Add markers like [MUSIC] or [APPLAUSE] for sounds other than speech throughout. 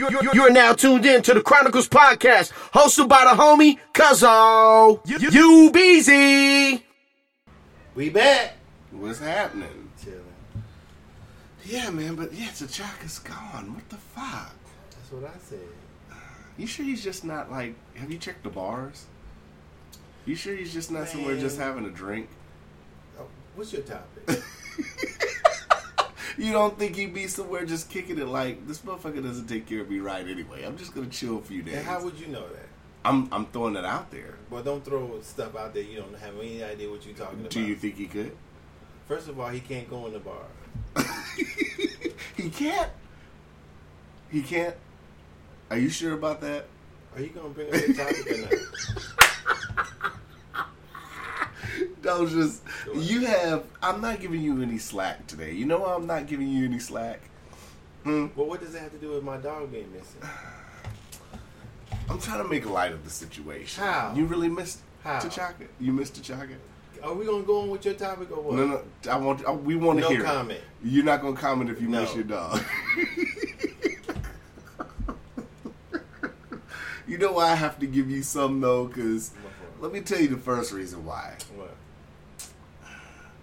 You, you, you are now tuned in to the Chronicles podcast, hosted by the homie Cuzzo. You, you Beezy. We back. What's happening? Chilling. Yeah, man, but yeah, T'Chaka's gone. What the fuck? That's what I said. You sure he's just not like? Have you checked the bars? You sure he's just not somewhere just having a drink? Oh, what's your topic? [LAUGHS] You don't think he'd be somewhere just kicking it like this motherfucker doesn't take care of me right anyway? I'm just gonna chill a few days. and how would you know that? I'm I'm throwing it out there. Well, don't throw stuff out there. You don't have any idea what you're talking about. Do you think he could? First of all, he can't go in the bar. [LAUGHS] he can't. He can't. Are you sure about that? Are you gonna bring up the topic or not? [LAUGHS] That was just Go you have. I'm not giving you any slack today. You know I'm not giving you any slack? Hmm? Well, what does that have to do with my dog being missing? I'm trying to make light of the situation. How? You really missed How? T'Chaka? You missed T'Chaka? Are we gonna go on with your topic or what? No, no. I want. I, we want to No hear. it. comment. You're not gonna comment if you No. miss your dog. [LAUGHS] you know why I have to give you some though, because let me tell you the first reason why. What?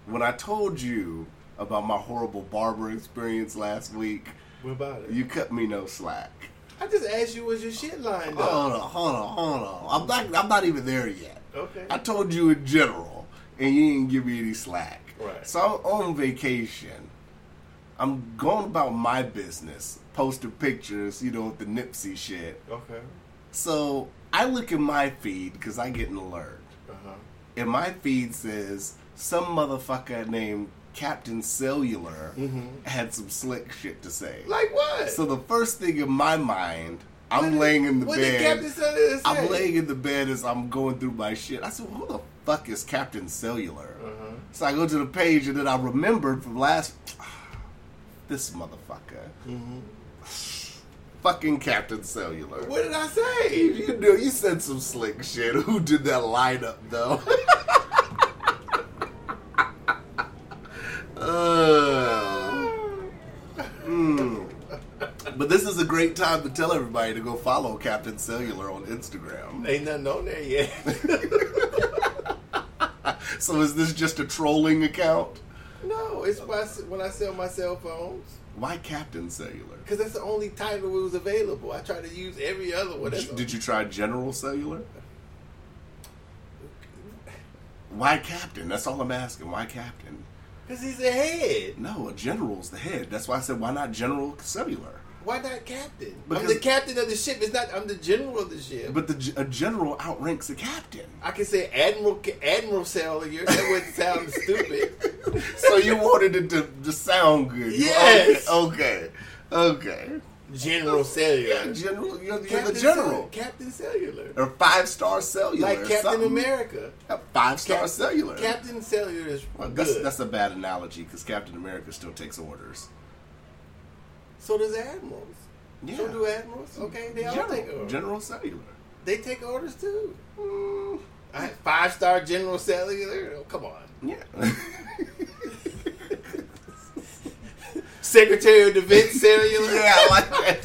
When I told you about my horrible barber experience last week, What about it? you cut me no slack. I just asked you, was your shit lined up? Hold on, hold on, hold on. I'm not. I'm not even there yet. Okay. I told you in general, and you didn't give me any slack. Right. So I'm on vacation. I'm going about my business, posting pictures, you know, with the Nipsey shit. Okay. So I look at my feed because I get an alert, Uh huh. and my feed says some motherfucker named Captain Cellular Mhm. had some slick shit to say. Like what? So the first thing in my mind, What I'm did- laying in the what bed. did Captain Cellular say? I'm laying in the bed as I'm going through my shit. I said, "Who the fuck is Captain Cellular?" Uh-huh. So I go to the page, and then I remembered from last [SIGHS] this motherfucker, Mm-hmm. [SIGHS] fucking Captain Cellular. What did I say? You know, you said some slick shit. [LAUGHS] Who did that lineup though? [LAUGHS] uh, mm. But this is a great time to tell everybody to go follow Captain Cellular on Instagram. Ain't nothing on there yet. [LAUGHS] So is this just a trolling account? no, it's why I when I sell my cell phones. Why Captain Cellular? Because that's the only title that was available. I try to use every other one. Did you, did you try General Cellular? Why Captain? That's all I'm asking. Why Captain? Because he's the head. No, a general's the head. That's why I said why not General Cellular? Why not captain? I'm the captain of the ship. It's not. I'm the general of the ship. But the a general outranks a captain. I can say Admiral Admiral Cellular. That wouldn't sound [LAUGHS] stupid. So you wanted it to just sound good. Yes. Okay. Okay. okay. General Cellular. General, you're, you're the general. Cell- Captain Cellular. Or five star cellular. Like Captain something. America. Five star Cap- cellular. Captain Cellular is Well, good. that's, that's a bad analogy because Captain America still takes orders. so does admirals. Yeah. So do admirals. Okay, they all take orders. General Cellular. They take orders too. Mm, Five star General Cellular. Oh, come on. yeah. [LAUGHS] Secretary of Defense Cellular. yeah, I like that.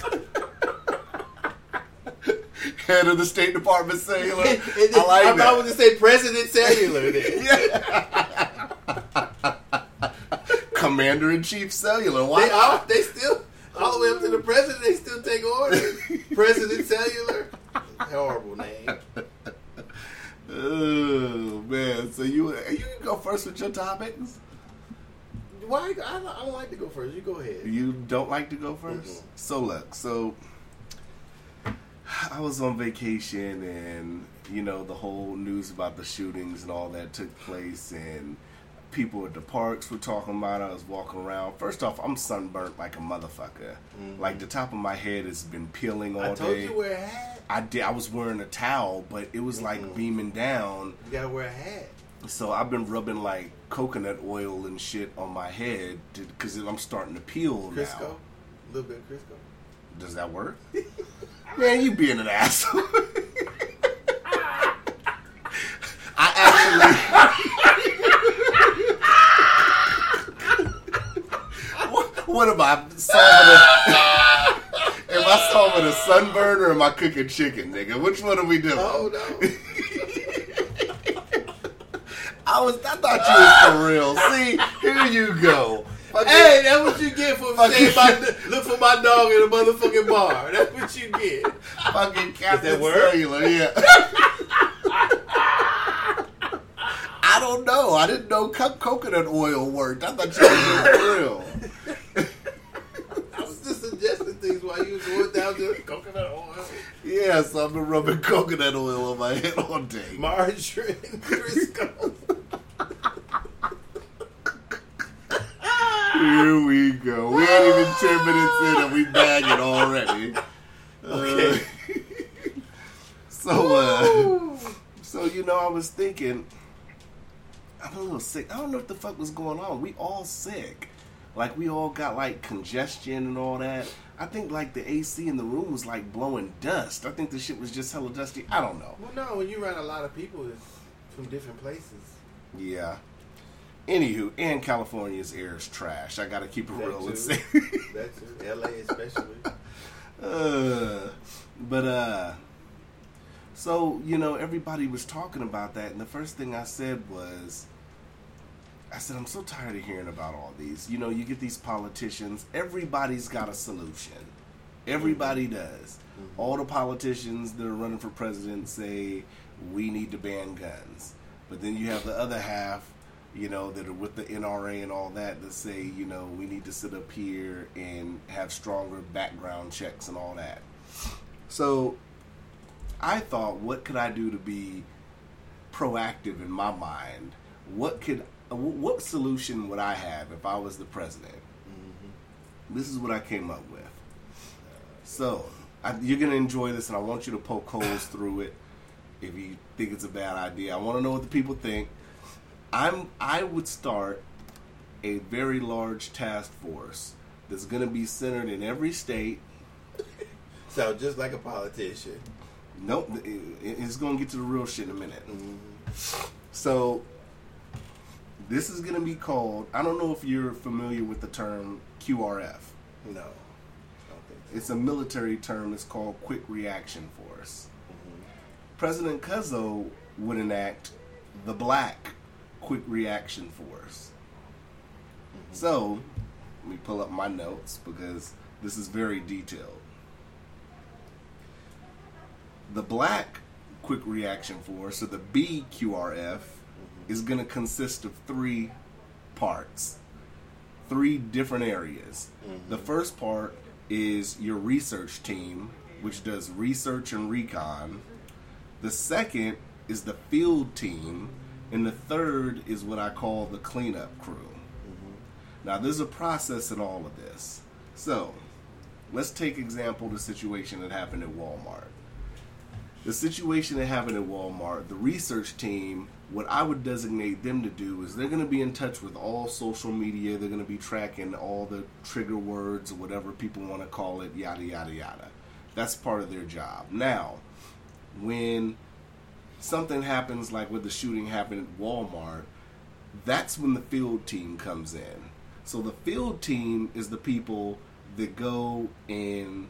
Head of the State Department Cellular. I like I'm that. about to say President Cellular. Then. [LAUGHS] Yeah. Commander in Chief Cellular. Why They all they still all the way up to the president. They still take orders. President Cellular. Horrible name. Oh man! So you you can go first with your topics. Why? I don't, I don't like to go first. You go ahead. You don't like to go 1st Mhm. So look, so I was on vacation, and you know the whole news about the shootings and all that took place, and people at the parks were talking about it. I was walking around. First off, I'm sunburnt like a motherfucker. Like the top of my head has been peeling all Mm-hmm. I told day. you wear a hat. I did. I was wearing a towel, but it was like Mhm. beaming down. You gotta wear a hat. So I've been rubbing like coconut oil and shit on my head because I'm starting to peel Crisco. now. A little bit of Crisco. Does that work? [LAUGHS] Man, you being an asshole. I actually. what, what am I solving am I in a sunburn or am I cooking chicken, nigga? Which one are we doing? Oh no. I was. I thought you was for real. See, here you go. Fucking- Hey, that's what you get for Fucking- saying my, look for my dog in a motherfucking bar. That's what you get. fucking Captain work? Cellular, yeah. I don't know. I didn't know co- coconut oil worked. I thought you were for real. I was just suggesting things while you was going down to coconut oil, Yeah, so I've been rubbing coconut oil on my head all day. margarine, Crisco. Here we go. We ain't even ten minutes in and we bagging already. Okay. Uh, [LAUGHS] so, uh, so you know, I was thinking, I'm a little sick. I don't know what the fuck was going on. We all sick. Like we all got like congestion and all that. I think like the AC in the room was like blowing dust. I think the shit was just hella dusty. I don't know. Well, no, when you run a lot of people it's from different places. Yeah. Anywho, and California's air is trash. I gotta keep it That real and say. That's LA especially. [LAUGHS] Uh, but uh, so you know, everybody was talking about that, and the first thing I said was, I said, I'm so tired of hearing about all these. You know, you get these politicians. Everybody's got a solution. Everybody does. All the politicians that are running for president say we need to ban guns, but then you have the other half. You know that are with the NRA and all that that say you know we need to sit up here and have stronger background checks and all that. So I thought, what could I do to be proactive in my mind? What could, what solution would I have if I was the president? Mm-hmm. This is what I came up with. So I, you're gonna enjoy this, and I want you to poke holes through it. If you think it's a bad idea, I want to know what the people think. I'm, I would start a very large task force that's gonna be centered in every state [LAUGHS] So just like a politician. Nope, it- it- it's gonna get to the real shit in a minute. Mm-hmm. So, this is gonna be called. I don't know if you're familiar with the term QRF. No. So. It's a military term. It's called Quick Reaction Force. Mm-hmm. President Cuzzo would enact the Black Quick Reaction Force. Mm-hmm. So, let me pull up my notes because this is very detailed. The Black Quick Reaction Force, so the BQRF, mm-hmm. is going to consist of three parts, three different areas. Mm-hmm. The first part is your research team, which does research and recon. The second is the field team, and the third is what I call the cleanup crew. Mm-hmm. Now, there's a process in all of this. So, let's take example the situation that happened at Walmart. The situation that happened at Walmart, the research team, what I would designate them to do is they're going to be in touch with all social media. They're going to be tracking all the trigger words or whatever people want to call it, yada, yada, yada. That's part of their job. Now, when something happens like with the shooting happened at Walmart, that's when the field team comes in. So the field team is the people that go and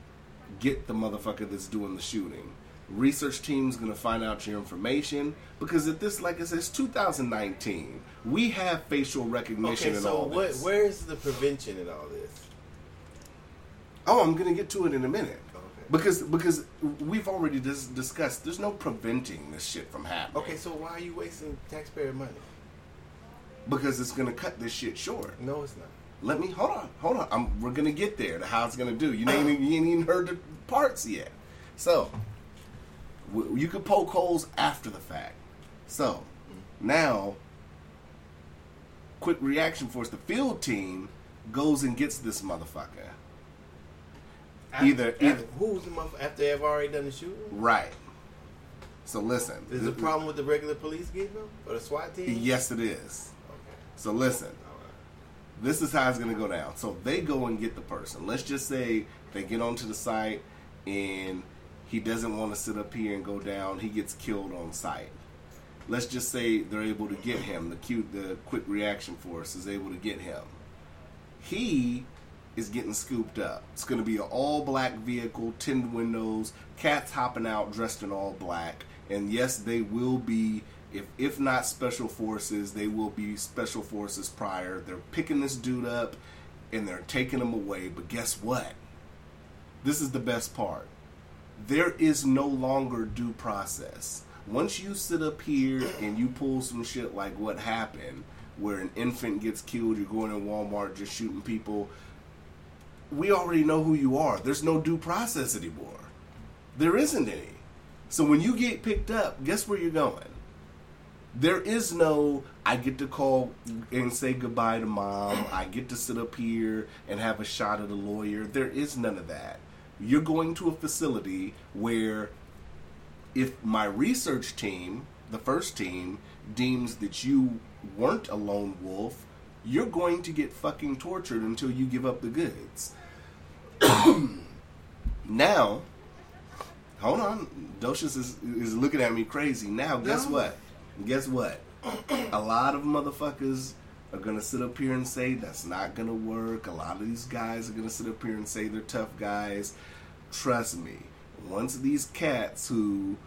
get the motherfucker that's doing the shooting. Research team's gonna find out your information because at this, like I said, it's 2019. We have facial recognition Okay, and so all what, this. where's the prevention in all this? Oh, I'm gonna get to it in a minute. Because because we've already dis- discussed. There's no preventing this shit from happening. Okay, so why are you wasting taxpayer money? Because it's gonna cut this shit short. No, it's not. Let me hold on, hold on. I'm, we're gonna get there to how it's gonna do. You ain't, even- you ain't even heard the parts yet. So w- you could poke holes after the fact. So now, quick reaction force. The field team goes and gets this motherfucker. Either- After, either- who's the month after they've already done the shooting? Right. So listen. Is the problem with the regular police getting them or the SWAT team? Yes, it is. Okay. So listen. This is how it's gonna go down. So they go and get the person. Let's just say they get onto the site and he doesn't want to sit up here and go down. He gets killed on site. Let's just say they're able to get him. The cute, the quick reaction force is able to get him. He is getting scooped up. It's going to be an all black vehicle, tinted windows, cats hopping out dressed in all black. And yes, they will be, if if not special forces, they will be special forces prior. They're picking this dude up and they're taking him away. But guess what? This is the best part. There is no longer due process. Once you sit up here and you pull some shit like what happened, where an infant gets killed, you're going in Walmart just shooting people, we already know who you are. There's no due process anymore. There isn't any. So when you get picked up, guess where you're going? There is no, I get to call and say goodbye to mom. I get to sit up here and have a shot at a lawyer. There is none of that. You're going to a facility where if my research team, the first team, deems that you weren't a lone wolf, you're going to get fucking tortured until you give up the goods. [COUGHS] now, hold on. Docious is, is looking at me crazy. Now, guess No. what? Guess what? a lot of motherfuckers are gonna sit up here and say that's not gonna work. A lot of these guys are gonna sit up here and say they're tough guys. Trust me, once these cats who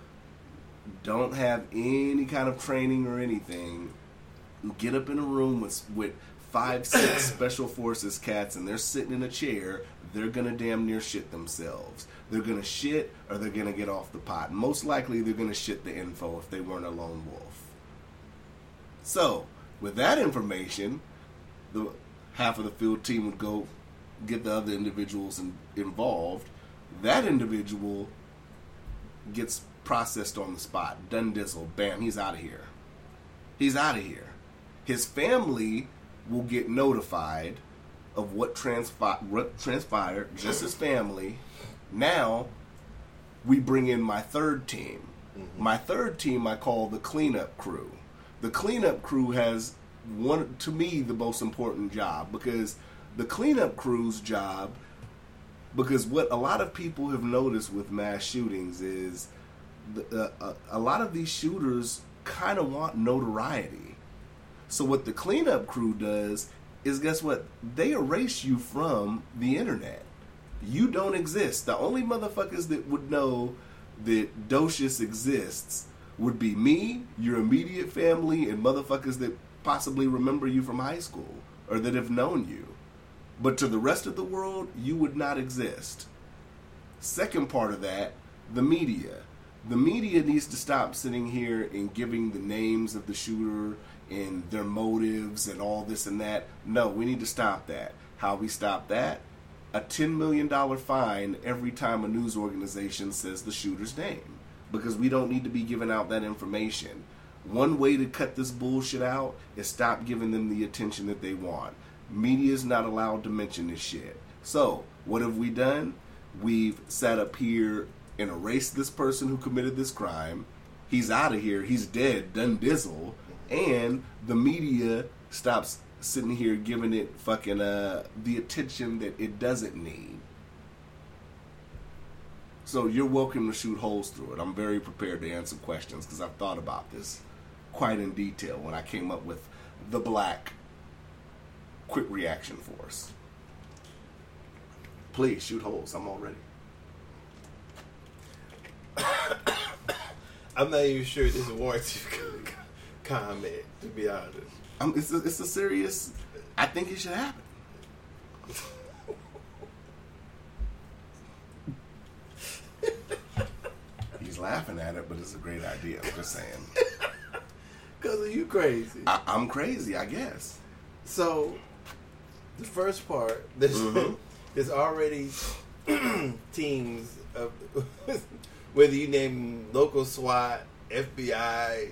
don't have any kind of training or anything get up in a room with with five, six [COUGHS] special forces cats and they're sitting in a chair, they're gonna damn near shit themselves. They're gonna shit or they're gonna get off the pot. Most likely they're gonna shit the info if they weren't a lone wolf. So, with that information, the half of the field team would go get the other individuals in, involved. That individual gets processed on the spot. Done dizzle. Bam, he's out of here. He's out of here. His family will get notified of what, transpi- what transpired, just his family. Now, we bring in my third team. My third team I call the cleanup crew. The cleanup crew has one to me the most important job because the cleanup crew's job because what a lot of people have noticed with mass shootings is the, uh, a, a lot of these shooters kind of want notoriety. So what the cleanup crew does is guess what? They erase you from the internet. You don't exist. The only motherfuckers that would know that Docious exists would be me, your immediate family, and motherfuckers that possibly remember you from high school or that have known you. But to the rest of the world, you would not exist. Second part of that, the media. The media needs to stop sitting here and giving the names of the shooter and their motives and all this and that. No, we need to stop that. How we stop that? A $10 million fine every time a news organization says the shooter's name. Because we don't need to be giving out that information. One way to cut this bullshit out is stop giving them the attention that they want. Media is not allowed to mention this shit. So, what have we done? We've sat up here and erased this person who committed this crime. He's out of here. He's dead. Done dizzle. And the media stops sitting here giving it fucking uh the attention that it doesn't need. So you're welcome to shoot holes through it. I'm very prepared to answer questions because I've thought about this quite in detail when I came up with the black quick reaction force. Please shoot holes. I'm all ready. [COUGHS] I'm not even sure this is a warranty [LAUGHS] [LAUGHS] comment, to be honest. Um, it's a, it's a serious. I think it should happen. [LAUGHS] He's laughing at it, but it's a great idea. I'm just saying. [LAUGHS] Because are you crazy. I, I'm crazy, I guess. So, the first part, there's, Mhm. [LAUGHS] there's already [CLEARS THROAT] teams of, whether you name local SWAT, FBI,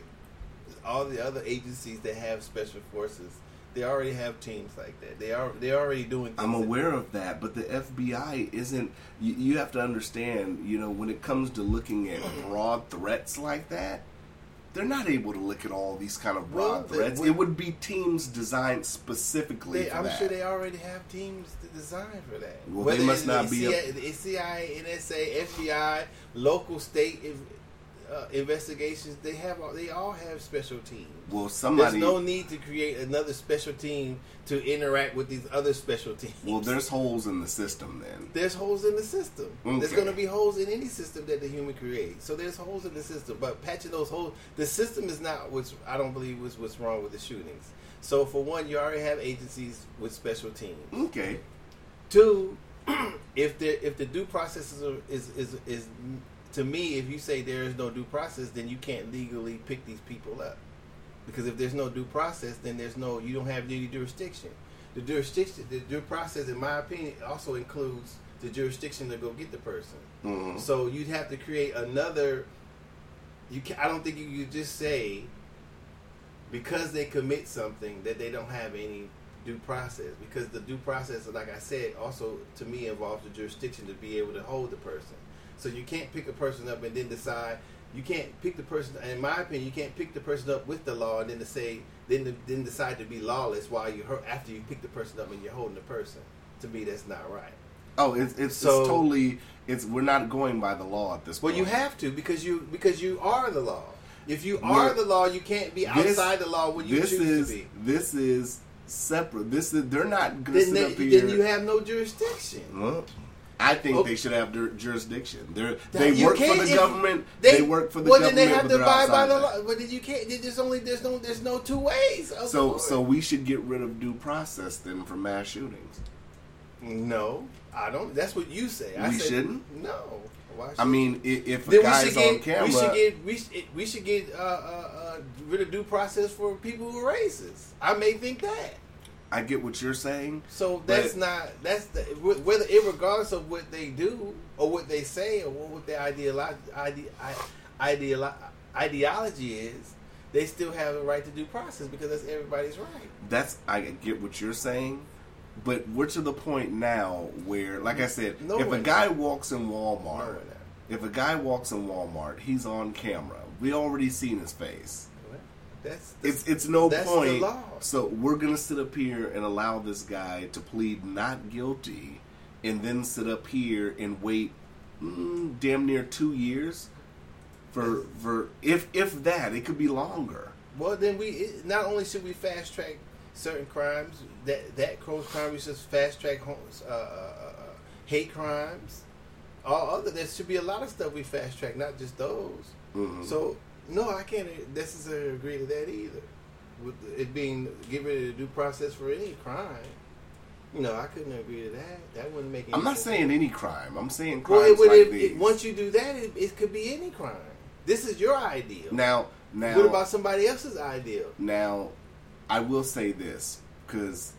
all the other agencies that have special forces, they already have teams like that. They are they're already doing. Things I'm that- aware of that, but the FBI isn't. You, you have to understand, you know, when it comes to looking at broad threats like that, they're not able to look at all these kind of broad Well, they- threats. it would be teams designed specifically They, I'm that. sure they already have teams designed for that. Well, they must not be CIA, the CIA, NSA, FBI, local, state, if, uh, investigations, they have all, they all have special teams. Well, somebody. There's no need to create another special team to interact with these other special [LAUGHS] teams. well, there's holes in the system then. there's holes in the system. There's going to be holes in any system that the human creates. So there's holes in the system. But patching those holes, the system is not what's I don't believe was what's wrong with the shootings. So for one, you already have agencies with special teams. Okay. Two, [CLEARS THROAT] if the if the due process is, is is is to me, if you say there is no due process, then you can't legally pick these people up. Because if there's no due process, then there's no you don't have any jurisdiction. The jurisdiction, the due process, in my opinion, also includes the jurisdiction to go get the person. Mhm. So you'd have to create another. You can, I don't think you could just say because they commit something that they don't have any due process because the due process, like I said, also to me involves the jurisdiction to be able to hold the person. So you can't pick a person up and then decide. You can't pick the person. In my opinion, you can't pick the person up with the law and then to say then then decide to be lawless while you hurt after you pick the person up and you're holding the person. To me, that's not right. Oh, it's it's, So- it's totally. It's we're not going by the law at this Well, point. you have to because you because you are the law. If you are We're- the law, you can't be This- outside the law when you this choose is to be. this is separate. This is they're not to Then, they, up here. then you have no jurisdiction. Well, I think Okay. they should have their jurisdiction. They're, they work for the government. They, work for the well, government. then they have to abide by the law. But then you can't. There's only there's no there's no two ways. So law. so we should get rid of due process then for mass shootings. no, I don't. That's what you say. I We said, shouldn't? No. Why I mean, if a guy's should get on camera, we should get we should, we should get uh, uh, uh, rid of due process for people who are racist. I may think that. I get what you're saying. So that's not that's the whether regardless of what they do or what they say or what their ideolo- ide, ideolo- ideology is, they still have the right to due process because that's everybody's right. That's I get what you're saying, but we're to the point now where, like I said, No if a guy walks in Walmart, one- if a guy walks in Walmart, he's on camera. We already seen his face. That's, It's it's no that's the point. law. So we're gonna sit up here and allow this guy to plead not guilty, and then sit up here and wait mm, damn near two years for for if if that it could be longer. Well, then we it, not only should we fast track certain crimes that that crime, we should fast track uh, uh, uh, hate crimes. All other there should be a lot of stuff we fast track, not just those. Mhm. So no, I can't necessarily agree to that either. With it being of the due process for any crime, you know, I couldn't agree to that. That wouldn't make. Any I'm not sense. saying any crime. I'm saying Well, crimes it would, like it, these. it, once you do that, it, it could be any crime. This is your ideal. now, now, what about somebody else's ideal? now? I will say this because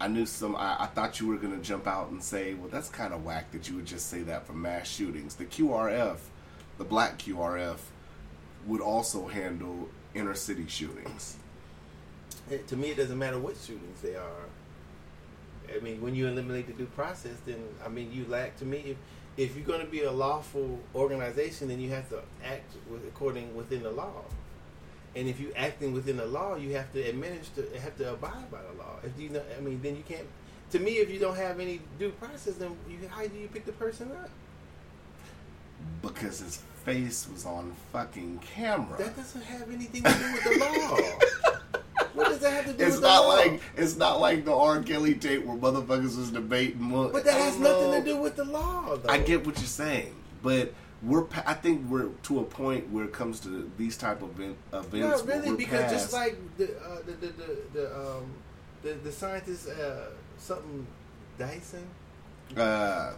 I knew some. I, I thought you were going to jump out and say, "Well, that's kind of whack that you would just say that for mass shootings." The QRF, the Black QRF, would also handle inner city shootings. It, to me, it doesn't matter what shootings they are. I mean, when you eliminate the due process, then I mean, you lack. To me, if if you're going to be a lawful organization, then you have to act with, according within the law. And if you're acting within the law, you have to administer, have to abide by the law. If you, know, I mean, then you can't. To me, if you don't have any due process, then you, how do you pick the person up? Because his face was on fucking camera. That doesn't have anything to do with the law. [LAUGHS] what does that have to do It's with the not law? like it's not like the R. Kelly tape where motherfuckers was debating. What, But that has don't nothing know. to do with the law, though. I get what you're saying, but we're. I think we're to a point where it comes to these type of event, events. Not really, because just like the uh, the, the, the the um the the scientist uh something Dyson. uh,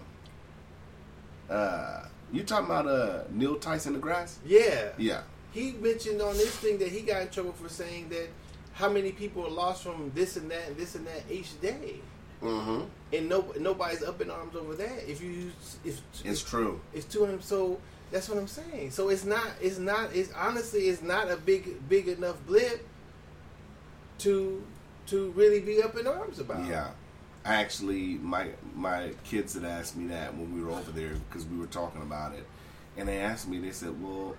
uh, you talking about uh Neil Tyson the grass? Yeah, Yeah. he mentioned on this thing that he got in trouble for saying that how many people are lost from this and that and this and that each day, Mm-hmm. and no nobody's up in arms over that. If you if It's true. It's two hundred. So that's what I'm saying. So it's not. It's not. It's honestly. It's not a big, big enough blip to to really be up in arms about. Yeah. I actually, my my kids had asked me that when we were over there because we were talking about it, and they asked me. They said, "Well,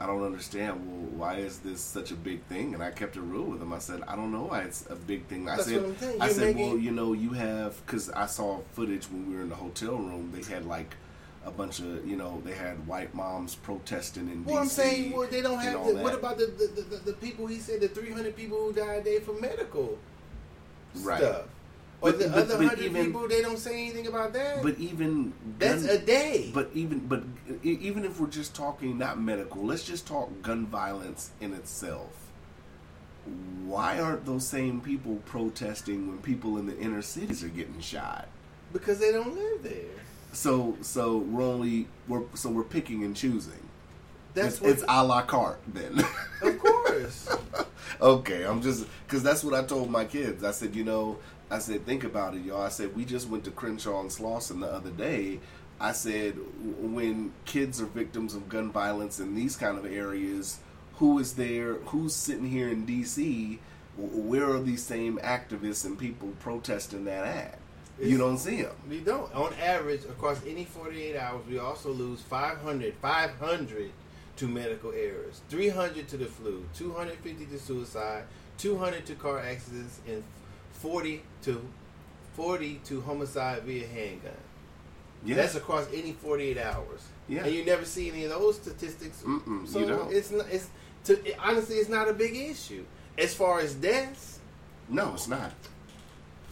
I don't understand. Well, why is this such a big thing?" And I kept it real with them. I said, "I don't know why it's a big thing." I That's said, "I said, making- well, you know, you have because I saw footage when we were in the hotel room. They had like a bunch of you know they had white moms protesting in Well, I'm saying, well, they don't have. The, what about the the, the the people? He said the 300 people who died there for medical Right. stuff. But- the but- other but hundred even- people, they don't say anything about that. But even That's gun- a day. But even but even if we're just talking not medical, let's just talk gun violence in itself. Why aren't those same people protesting when people in the inner cities are getting shot? because they don't live there. So so we're only we're so we're picking and choosing. That's it's, what. it's a la carte then. of course. [LAUGHS] okay, I'm just because that's what I told my kids. I said, you know, I said, think about it, y'all. I said, we just went to Crenshaw and Slauson the other day. I said, when kids are victims of gun violence in these kind of areas, who is there? Who's sitting here in D.C.? Where are these same activists and people protesting that at? You don't see them. We don't. On average, across any 48 hours, we also lose 500, 500 to medical errors, 300 to the flu, 250 to suicide, 200 to car accidents, and 40 to 40 to homicide via handgun. Yeah, That's across any 48 hours. Yeah. And you never see any of those statistics. Mm-mm, so you don't. it's not, it's to, it- honestly it's not a big issue as far as deaths. no, it's not.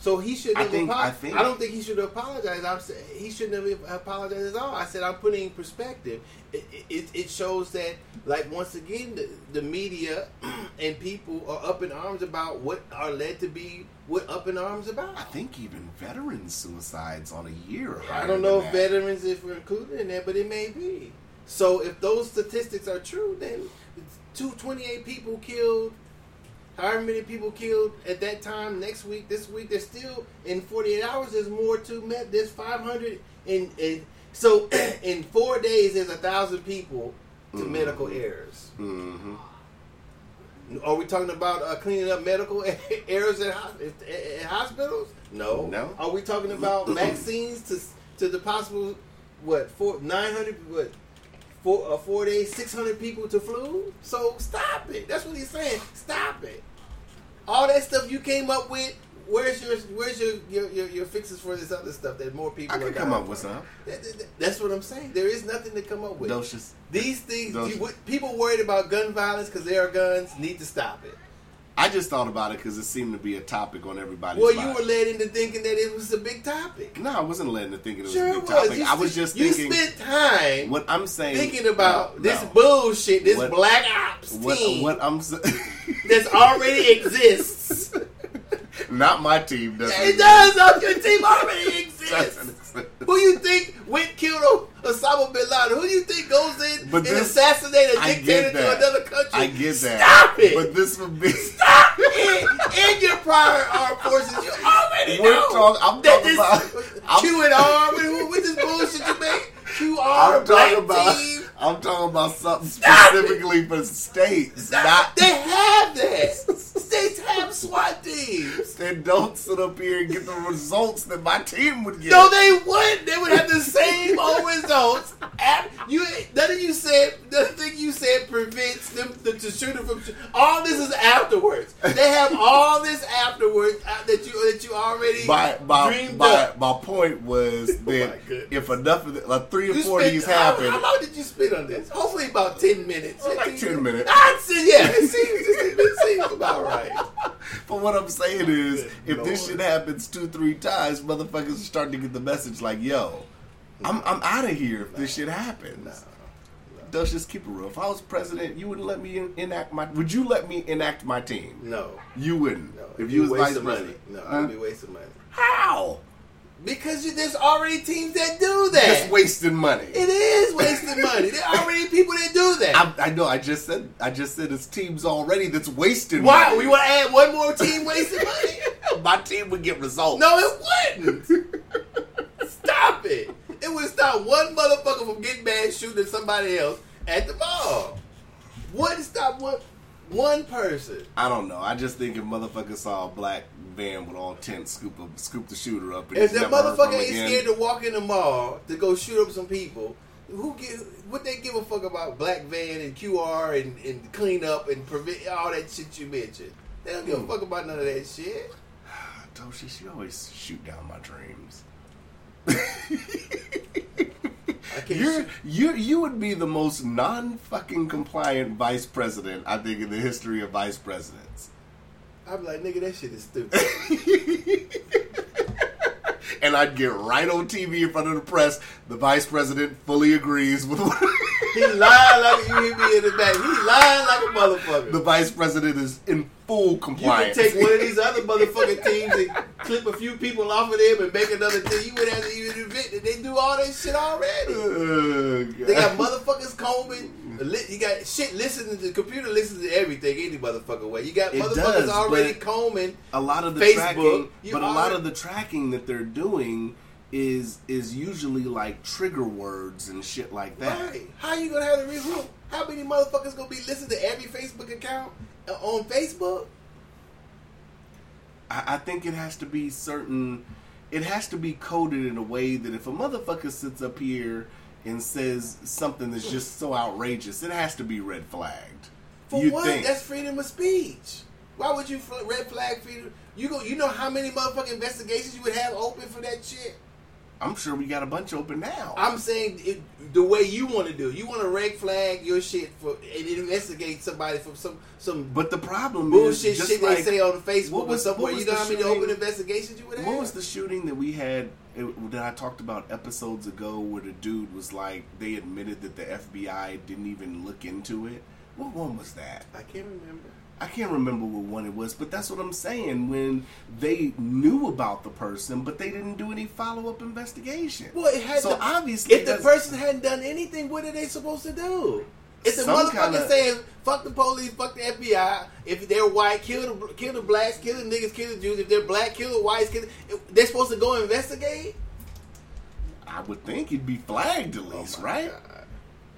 So he shouldn't I have think- apo- I think- I don't think he should have apologized. I'm he shouldn't have apologized at all. I said I'm putting in perspective. It, it, it shows that, like once again, the, the media [CLEARS THROAT] and people are up in arms about what are led to be what up in arms about. I think even veteran suicides on a year. I don't know if that. veterans if we're included in that, but it may be. So if those statistics are true, then two twenty eight people killed, however many people killed at that time, next week, this week, there's still in forty eight hours there's more to met there's five hundred in in so [CLEARS THROAT] in four days there's a thousand people to Mhm. medical errors. Mhm. Are we talking about uh, cleaning up medical [LAUGHS] errors at, at, at hospitals? No. No. Are we talking about [CLEARS THROAT] vaccines to to the possible what four nine hundred what four uh, four days six hundred people to flu? So stop it. That's what he's saying. Stop it. All that stuff you came up with. Where's your where's your your, your, your fixes for this other stuff that more people I could come up with some. That- that- That's what I'm saying. There is nothing to come up with. Just These things, you, people worried about gun violence because there are guns need to stop it. I just thought about it because it seemed to be a topic on everybody's Well, mind. you were led into thinking that it was a big topic. no, I wasn't led into thinking it was Sure a big was. topic. You I was just you thinking spent time what I'm saying. thinking about no, this no. bullshit, this What- black ops What, team what I'm saying. [LAUGHS] that's already exists. [LAUGHS] Not my team. Doesn't it does. uh, Your team already [LAUGHS] exists. Who you think went killed Osama bin Laden? Who do you think goes in But and this- assassinated a dictator to another country? I get that. Stop it. But this would be. Stop it! In your prior armed forces, you already We're know talk- I'm that talking this about- I'm- Q and R with, this bullshit you make. QR I'm black talking about. team. I'm talking about something Stop it. specifically for states, Stop. not. They have that. States have [LAUGHS] SWAT teams. Then don't sit up here and get the results that my team would get. No, they wouldn't. They would have the same old [LAUGHS] results. You, none of you said, nothing you said prevents them to, to shoot them from. All this is afterwards. They have all this afterwards uh, that you that you already my my dreamed my, up. my point was [LAUGHS] Oh that goodness. if enough of the, like three or You four of spent- these how, happen, How long did you spend on this? Hopefully about ten minutes. Oh, like 10 minutes. I'd say yeah. It seems, it seems about right. [LAUGHS] but what I'm saying is, if this shit happens two three times, motherfuckers are starting to get the message like, "Yo, I'm I'm out of here if this shit happens." Let's just keep it real. If I was president, you wouldn't let me enact my. Would you let me enact my team? No, You wouldn't. no. if you was waste vice of money. president, No, Huh? you'd be wasting money. how? Because you, there's already teams that do that. Just wasting money. It is wasting money. There are already people that do that. I, I know. I just said. I just said it's teams already that's wasting. Money. Why? money. We want to add one more team wasting money? [LAUGHS] my team would get results. No, it wouldn't. Stop it. It would stop one motherfucker from getting mad shooting somebody else at the mall. Wouldn't stop one one person. I don't know. I just think if motherfuckers saw a black van with all tents, scoop a, scoop the shooter up, and If that never heard from motherfucker ain't again. scared to walk in the mall to go shoot up some people, who give what they give a fuck about black van and QR and, and clean up and prevent all that shit you mentioned? They don't give a Hmm. fuck about none of that shit. [SIGHS] Toshi, she always shoot down my dreams. [LAUGHS] You're, you you would be the most non fucking compliant vice president I think in the history of vice presidents. I'm like, nigga, that shit is stupid. [LAUGHS] and I'd get right on TV in front of the press. The vice president fully agrees with what [LAUGHS] he lying like you hear me in the back. He lying like a motherfucker. the vice president is in full compliance. you can take one of [LAUGHS] these other motherfucking teams and clip a few people off of them and make another team. You would have to even invent it. They do all that shit already. Oh, They got motherfuckers combing. You got shit listening to the computer listens to everything any motherfucker way. You got It motherfuckers does, already combing. a lot of the Facebook, tracking, but a lot of the tracking that they're doing is is usually like trigger words and shit like that. Right. How you gonna have the who? How many motherfuckers gonna be listening to every Facebook account uh, on Facebook? I, I think it has to be certain. It has to be coded in a way that if a motherfucker sits up here and says something that's just so outrageous, it has to be red flagged. For you what? think? That's freedom of speech. Why would you fl- red flag freedom? You go. You know how many motherfucking investigations you would have open for that shit. I'm sure we got a bunch open now. I'm saying it, the way you want to do. it. You want to red flag your shit for and investigate somebody from some some but the problem bullshit is shit like, they say on Facebook what was- what was You know the how many open investigations you would have? What was the shooting that we had it, that I talked about episodes ago where the dude was like they admitted that the FBI didn't even look into it? What one was that? I can't remember. I can't remember what one it was, but that's what I'm saying. When they knew about the person, but they didn't do any follow up investigation. Well, it had so to, obviously, if the person hadn't done anything, what are they supposed to do? If the motherfucker kinda- saying "fuck the police, fuck the FBI," if they're white, kill the kill the blacks, kill the niggas, kill the Jews. If they're black, kill the whites. Kill the, they're supposed to go investigate. I would think it'd be flagged at Oh least, my right? God.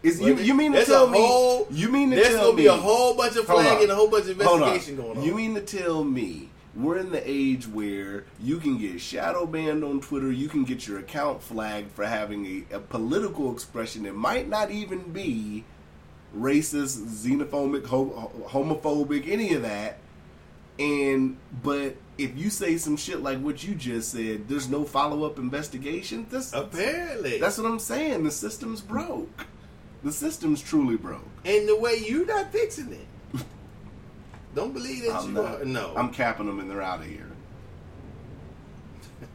Is you, you mean to tell me? whole- you mean to There's gonna be a whole bunch of flagging and a whole bunch of investigation going on. You mean to tell me we're in the age where you can get shadow banned on Twitter, you can get your account flagged for having a, a political expression that might not even be racist, xenophobic, ho- homophobic, any of that. And but if you say some shit like what you just said, there's no follow up investigation. This Apparently, that's what I'm saying. The system's broke. The system's truly broke. and the way you're not fixing it. [LAUGHS] Don't believe that I'm you not. are. No, I'm capping them and they're out of here. [LAUGHS]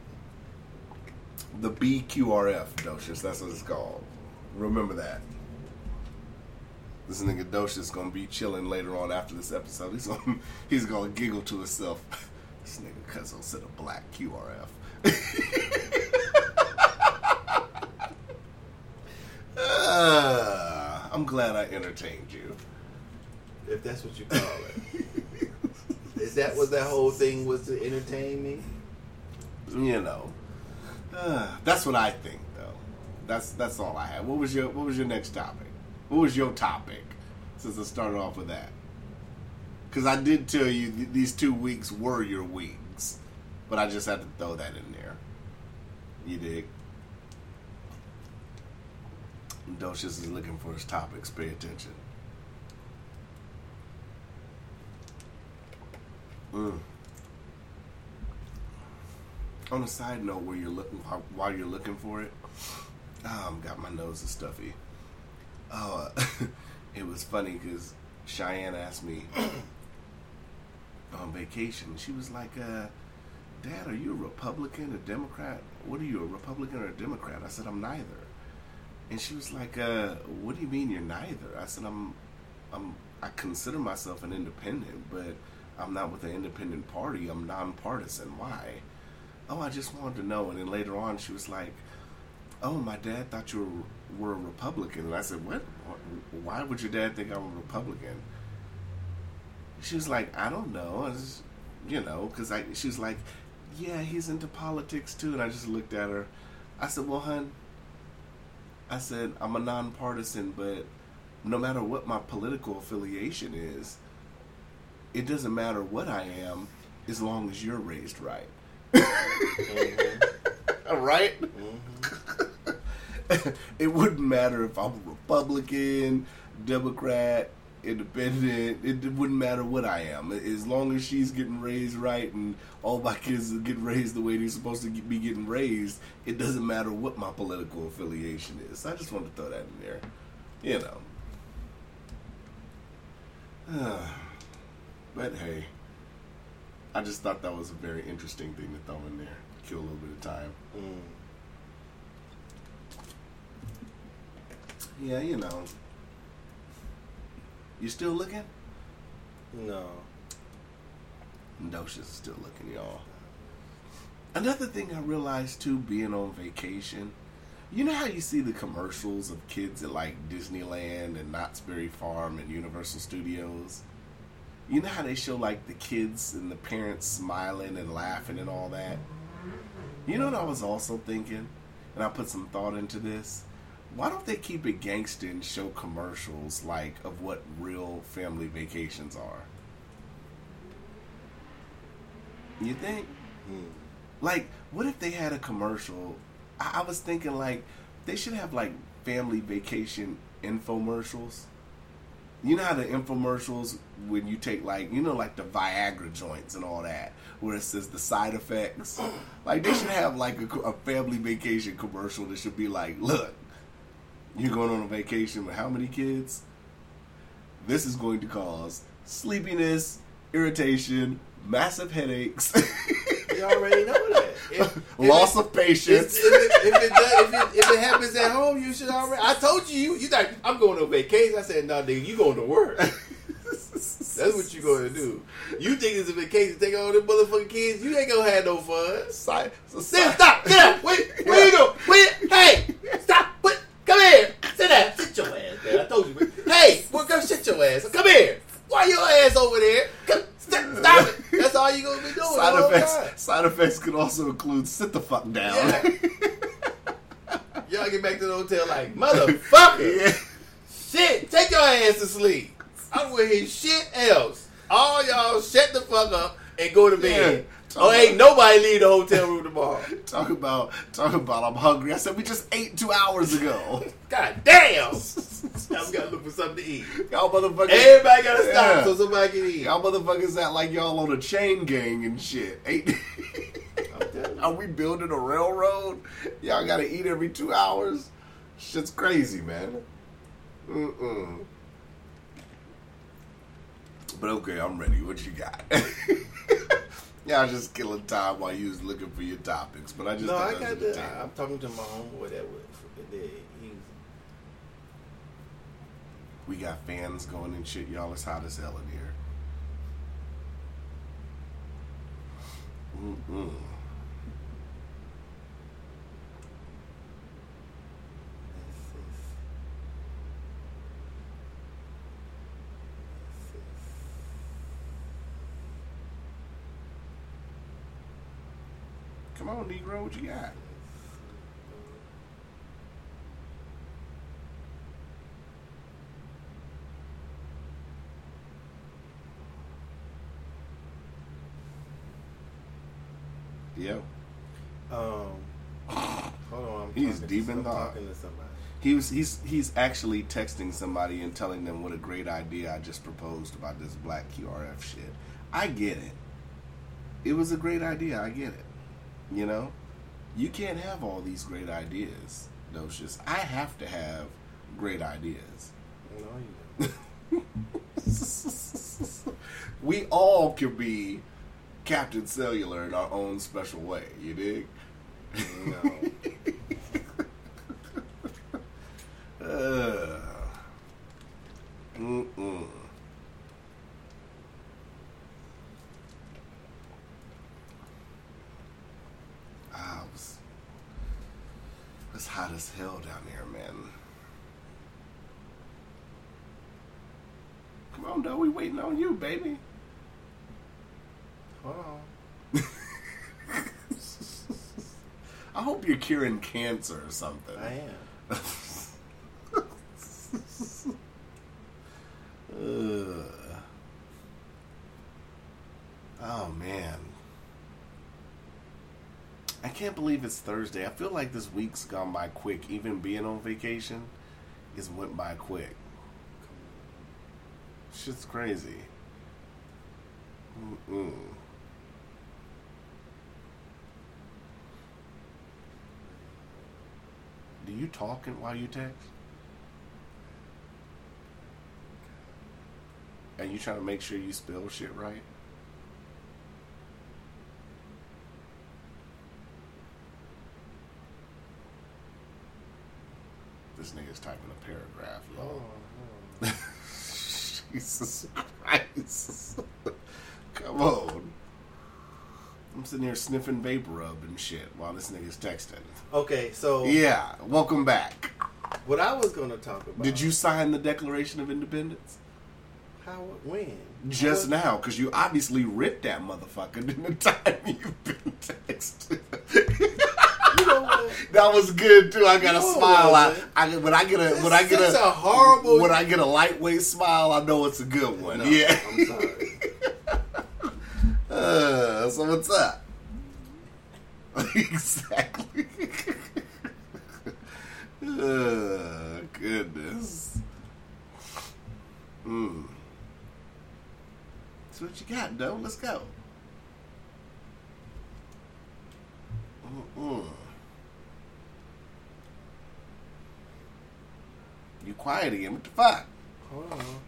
the BQRF, Docious, that's what it's called. Remember that. This nigga Docious gonna be chilling later on after this episode. He's gonna [LAUGHS] he's gonna giggle to himself. This nigga Cuzzo said a black QRF. Ah, I'm glad I entertained you. if that's what you call it. [LAUGHS] Is that what that whole thing was to entertain me? you know, uh, that's what I think, though. That's that's all I have. What was your What was your next topic? What was your topic? Since I started off with that, because I did tell you th- these two weeks were your weeks, but I just had to throw that in there. You dig? Docious is looking for his topics. Pay attention. Mm. On a side note, where you're looking while- you're looking for it, um, got my nose is stuffy. Oh, [LAUGHS] it was funny because Cheyenne asked me [COUGHS] on vacation. She was like, uh, "Dad, are you a Republican, a Democrat? What are you, a Republican or a Democrat?" I said, "I'm neither." And she was like, uh, "What do you mean you're neither?" I said, "I'm, I'm, I consider myself an independent, but I'm not with an independent party. I'm nonpartisan. Why?" Oh, I just wanted to know. And then later on, she was like, "Oh, my dad thought you were, were a Republican." And I said, "What? Why would your dad think I'm a Republican?" She was like, "I don't know. I just, you know, because I." She was like, "Yeah, he's into politics too." And I just looked at her. I said, "Well, hun." I said, I'm a nonpartisan, but no matter what my political affiliation is, it doesn't matter what I am as long as you're raised right. Mm-hmm. [LAUGHS] right? Mm-hmm. [LAUGHS] it wouldn't matter if I'm a Republican, Democrat, independent. It wouldn't matter what I am, as long as she's getting raised right and all my kids are getting raised the way they're supposed to be getting raised. It doesn't matter what my political affiliation is. I just want to throw that in there, you know. [SIGHS] but hey, I just thought that was a very interesting thing to throw in there, kill a little bit of time. Mm. Yeah, you know. You still looking? No. Is still looking, y'all. Another thing I realized too, being on vacation, you know how you see the commercials of kids at like Disneyland and Knott's Berry Farm and Universal Studios? You know how they show like the kids and the parents smiling and laughing and all that? You know what I was also thinking? And I put some thought into this? Why don't they keep it gangster and show commercials like of what real family vacations are? You think? Mm. Like, what if they had a commercial? I, I was thinking like they should have like family vacation infomercials. You know how the infomercials when you take like you know like the Viagra joints and all that, where it says the side effects. Like they should have like a, a family vacation commercial that should be like, look, you're going on a vacation with how many kids? This is going to cause sleepiness, irritation, massive headaches, [LAUGHS] You already know that. If, if [LAUGHS] loss it- of patience. If, if, it, if, it does, if, it, if happens at home, you should already. I told you, you, you thought I'm going on vacation. I said, no, nigga, you going to work. That's what you're going to do. You think it's a vacation? Take all them motherfucking kids. You ain't gonna have no fun. Side, so Sit, side- stop, get up. Wait, where you go? Wait, hey, stop. Wait, come here. Sit down. Sit your ass there. I told you. Hey, well, go sit your ass. Come here. Why your ass over there? Come, st- stop it. That's all you gonna be doing. Side effects. time. Side effects could also include sit the fuck down. Yeah. [LAUGHS] Y'all get back to the hotel like motherfucker. Yeah. Shit, take your ass to sleep. I don't want to hear shit else. All y'all shut the fuck up and go to bed. Yeah. Oh, ain't nobody leave the hotel room tomorrow. [LAUGHS] Talk about talk about I'm hungry. I said we just ate two hours ago. [LAUGHS] God damn. [LAUGHS] We gotta look for something to eat. Y'all motherfuckers. Everybody gotta stop Yeah. so somebody can eat. Y'all motherfuckers act like y'all on a chain gang and shit. Ain't- Are we building a railroad? Y'all gotta eat every two hours? Shit's crazy, man. Mm-mm. But okay, I'm ready. What you got? Y'all just killing time while you was looking for your topics. But I just No, I got the. I, I'm talking to my homeboy that was. That he's We got fans going and shit. Y'all, it's hot as hell in here. Mm-mm. Come on, Negro, what you got? Yo. Um, hold on. I'm He's deep to, in I'm thought. talking to somebody. He was he's he's actually texting somebody and telling them what a great idea I just proposed about this black QRF shit. I get it. It was a great idea, I get it. You know? You can't have all these great ideas, Docious. I have to have great ideas. No, you [LAUGHS] we all can be Captain Cellular in our own special way, you dig? No. Uh, mm-mm. Ah, it was, it's hot as hell down here, man. Come on, though. We waiting on you, baby. Hold on. I hope you're curing cancer or something. I am. [LAUGHS] Oh man. I can't believe it's Thursday. I feel like this week's gone by quick. Even being on vacation, it's went by quick. Shit's crazy. Mm-mm. Do you talking while you text? And you trying to make sure you spell shit right? This nigga's typing a paragraph, Oh, yo. [LAUGHS] Jesus Christ. Come on. I'm sitting here sniffing vapor rub and shit while this nigga's texting. Okay, so Yeah, welcome back. what I was to talk about. Did you sign the Declaration of Independence? How? When? Just What- now, because you obviously ripped that motherfucker in [LAUGHS] the time you've been texting. You know what? [LAUGHS] that was good too. I got a No, it smile. I. I when I get a when I get a, a horrible- when I get a lightweight smile, I know it's a good one. No, yeah. I'm sorry. Uh, so what's up? [LAUGHS] exactly. [LAUGHS] uh, goodness. Hmm. So what you got, though? Let's go. Mm-mm. You quiet again? What the fuck? Hold on.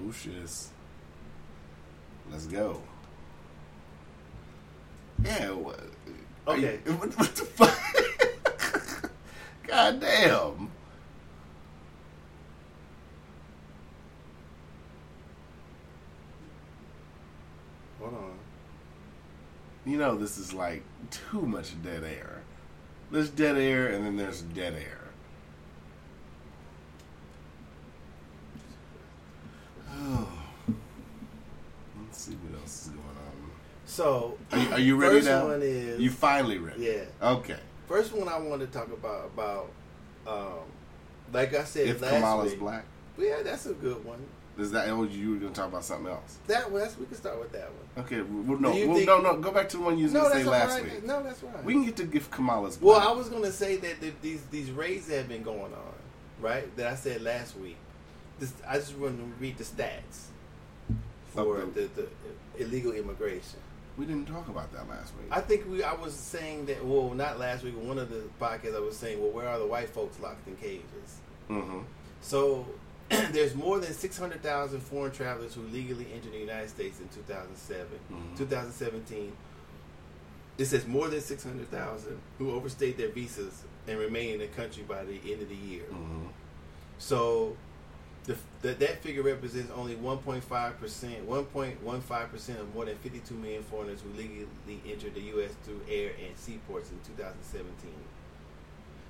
Delicious. Let's go. Yeah. What, Okay. you- [LAUGHS] what, what the fuck? God damn. Hold on. You know this is like too much dead air. There's dead air and then there's dead air. Oh. Let's see what else is going on. So, Are you, are you ready first now? one is You finally ready? yeah. Okay. First one I wanted to talk about about um, like I said If last Kamala's week. black, Yeah, that's a good one. is that? Oh, you were gonna talk about something else? That one, that's, we can start with that one. Okay. Well, no, well, think- no, no. Go back to the one you was No, gonna say last right. week. No, that's right. We can get to if Kamala's well. I was gonna say that the, these these raids that have been going on, right? That I said last week. This, I just want to read the stats for Of the, the illegal immigration. We didn't talk about that last week. I think we. I was saying that. Well, not last week. One of the podcasts I was saying, well, where are the white folks locked in cages? mm-hmm. So [CLEARS THROAT] there's more than 600,000 foreign travelers who legally entered the United States in 2007, Mhm. 2017. It says more than 600,000 who overstayed their visas and remain in the country by the end of the year. Mm-hmm. So the, the, that figure represents only 1.5%, 1.15% of more than 52 million foreigners who legally entered the U.S. through air and seaports in 2017.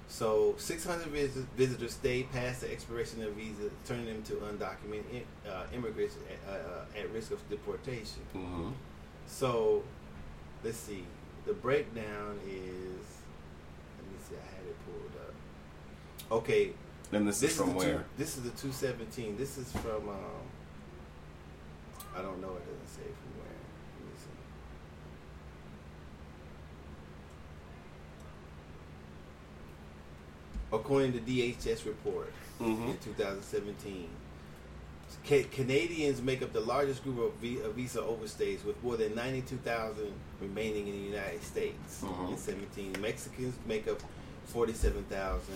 So 600 vis- visitors stayed past the expiration of visa, turning them to undocumented uh, immigrants at, uh, at risk of deportation. Mm-hmm. So let's see. The breakdown is. Let me see. I had it pulled up. Okay, And this, this is from the two- this is the 217. This is from. Um, I don't know. It doesn't say from where. Let me see. According to DHS report Mm-hmm. in 2017, Canadians make up the largest group of, visa overstays, with more than 92,000 remaining in the United States Mhm. in 17. Mexicans make up 47,000.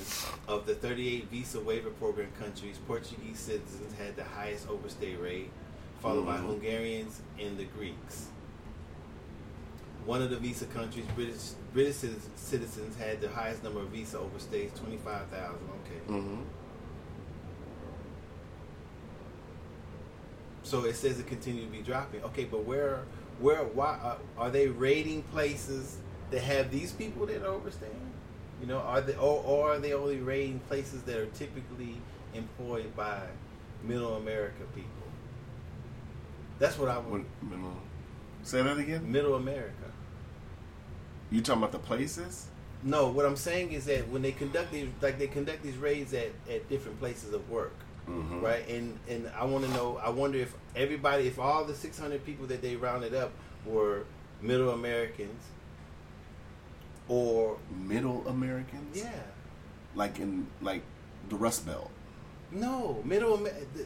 Of the 38 visa waiver program countries, Portuguese citizens had the highest overstay rate, followed by Mhm. Hungarians and the Greeks. One of the visa countries, British British citizens, had the highest number of visa overstays, 25,000. Okay. Mm-hmm. So it says it continue to be dropping. Okay, but where, where, why are, are they raiding places that have these people that are overstaying? You know, are they, or, or are they only raiding places that are typically employed by Middle America people? That's what I want. when, say that again. Middle America. You talking about the places? No, what I'm saying is that when they conduct these, like they conduct these raids at, at different places of work, Mhm. right? And and I want to know. I wonder if everybody, if all the 600 people that they rounded up were Middle Americans, or Middle Americans, yeah, like in like the Rust Belt. no, Middle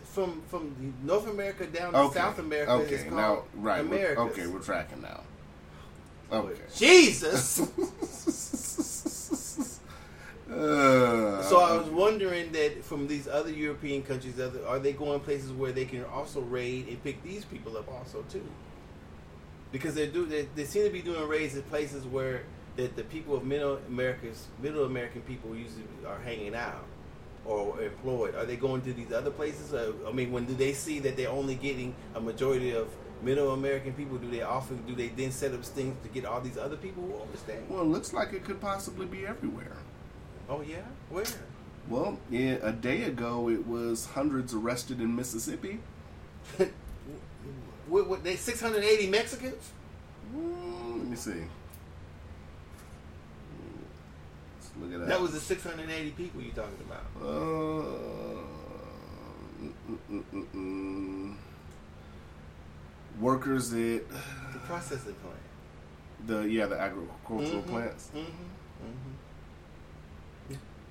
from from North America down to Okay. South America Okay. is called now, right. we're- Okay, we're tracking now. Okay. Jesus. Uh, [LAUGHS] [LAUGHS] So I was wondering that from these other European countries, other- are they going places where they can also raid and pick these people up also too? Because they do, they, they seem to be doing raids in places where the, the people of Middle America's Middle American people usually are hanging out or employed. Are they going to these other places? Uh, I mean, when do they see that they're only getting a majority of Middle American people? Do they often do they then set up things to get all these other people who overstay? well, it looks like it could possibly be everywhere. Oh yeah, where? Well, yeah, a day ago it was hundreds arrested in Mississippi. [LAUGHS] what, what, they 680 Mexicans? Mm, let me see. Let's look at that. That was the 680 people you talking about. Uh, mm, mm, mm, mm. workers at The processing plant. the yeah the agricultural Mhm, plants. mhm, mhm.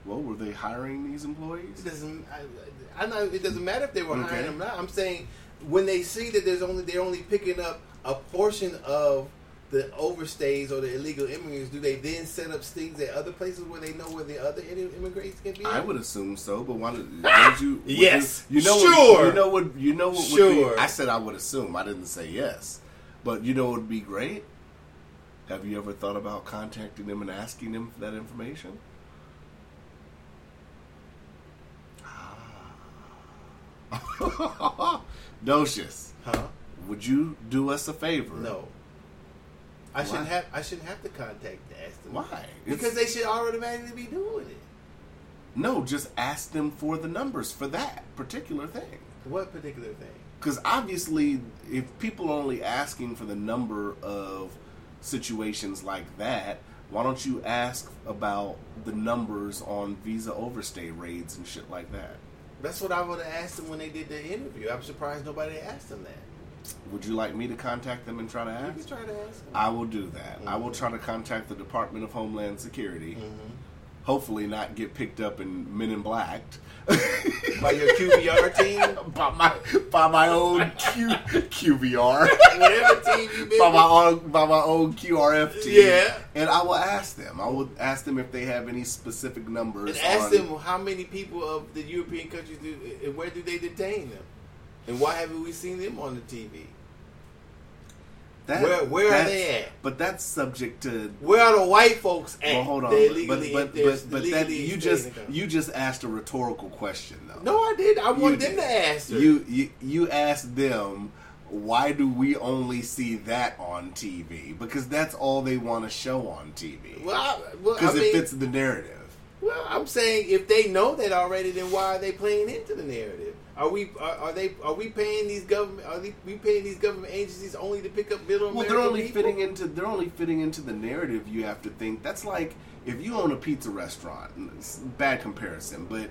Well, were they hiring these employees? It doesn't. I, I know it doesn't matter if they were Okay. hiring them or not. I'm saying when they see that there's only they're only picking up a portion of the overstays or the illegal immigrants, do they then set up stings at other places where they know where the other immigrants can be? I would assume so, but why did [LAUGHS] would you? would Yes, you, you know sure. What, you know what? You know what? Would Sure. be, I said I would assume. I didn't say yes, but you know what would be great? Have you ever thought about contacting them and asking them for that information? Ah. [LAUGHS] Docious, Huh? would you do us a favor? No. I shouldn't have. I shouldn't have to contact to ask them. Why? Because It's- they should automatically be doing it. no, just ask them for the numbers for that particular thing. What particular thing? Because obviously, if people are only asking for the number of situations like that, why don't you ask about the numbers on visa overstay raids and shit like that? That's what I would have asked them when they did the interview. I'm surprised nobody asked them that. Would you like me to contact them and try to You ask? can try to ask them. I will do that. I will try to contact the Department of Homeland Security. Mm-hmm. Hopefully, not get picked up in Men in Black. [LAUGHS] By your QBR team, [LAUGHS] by my by my own [LAUGHS] Q, QVR. whatever team you been by my own by my own QRF team. Yeah. and I will ask them. I will ask them if they have any specific numbers. And ask on- them how many people of the European countries do, and where do they detain them, and why haven't we seen them on the TV? That- where- where are they at? But that's subject to. Where are the white folks at? Well, hold on. But but but, but that you just in the country. you just asked a rhetorical question though. No, I did. I wanted You them did. to answer. You you you asked them. Why do we only see that on TV? Because that's all they want to show on TV. well, I, well, I Because mean, it fits the narrative. Well, I'm saying if they know that already, then why are they playing into the narrative? Are we are, are they are we paying these government are they, we paying these government agencies only to pick up middle Well, American they're only people? fitting into they're only fitting into the narrative. You have to think that's like if you own a pizza restaurant. Bad comparison, but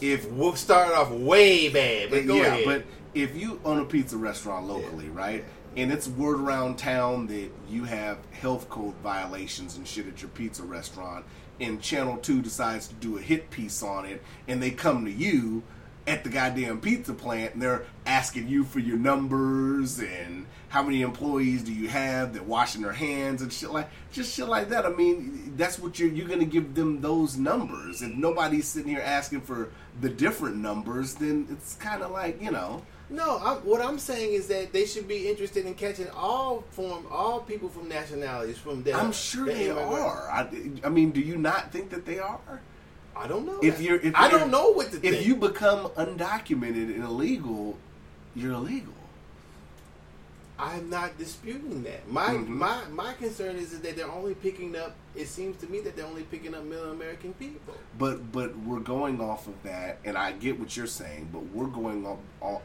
if We'll start off way bad, but yeah, ahead. but if you own a pizza restaurant locally, Yeah, right, and it's word around town that you have health code violations and shit at your pizza restaurant, and Channel Two decides to do a hit piece on it, and they come to you at the goddamn pizza plant, and they're asking you for your numbers and how many employees do you have that washing their hands and shit like just shit like that. I mean, that's what you're you're gonna give them those numbers. If nobody's sitting here asking for the different numbers, then it's kind of like you know. no, I'm, what I'm saying is that they should be interested in catching all form all people from nationalities from there. I'm sure they are. I, I mean, do you not think that they are? I don't know. If you're, if I you're- don't know what to If think. you become undocumented and illegal, you're illegal. I'm not disputing that. My Mhm. my my concern is that they're only picking up. It seems to me that they're only picking up middle American people. But but we're going off of that, and I get what you're saying. But we're going off,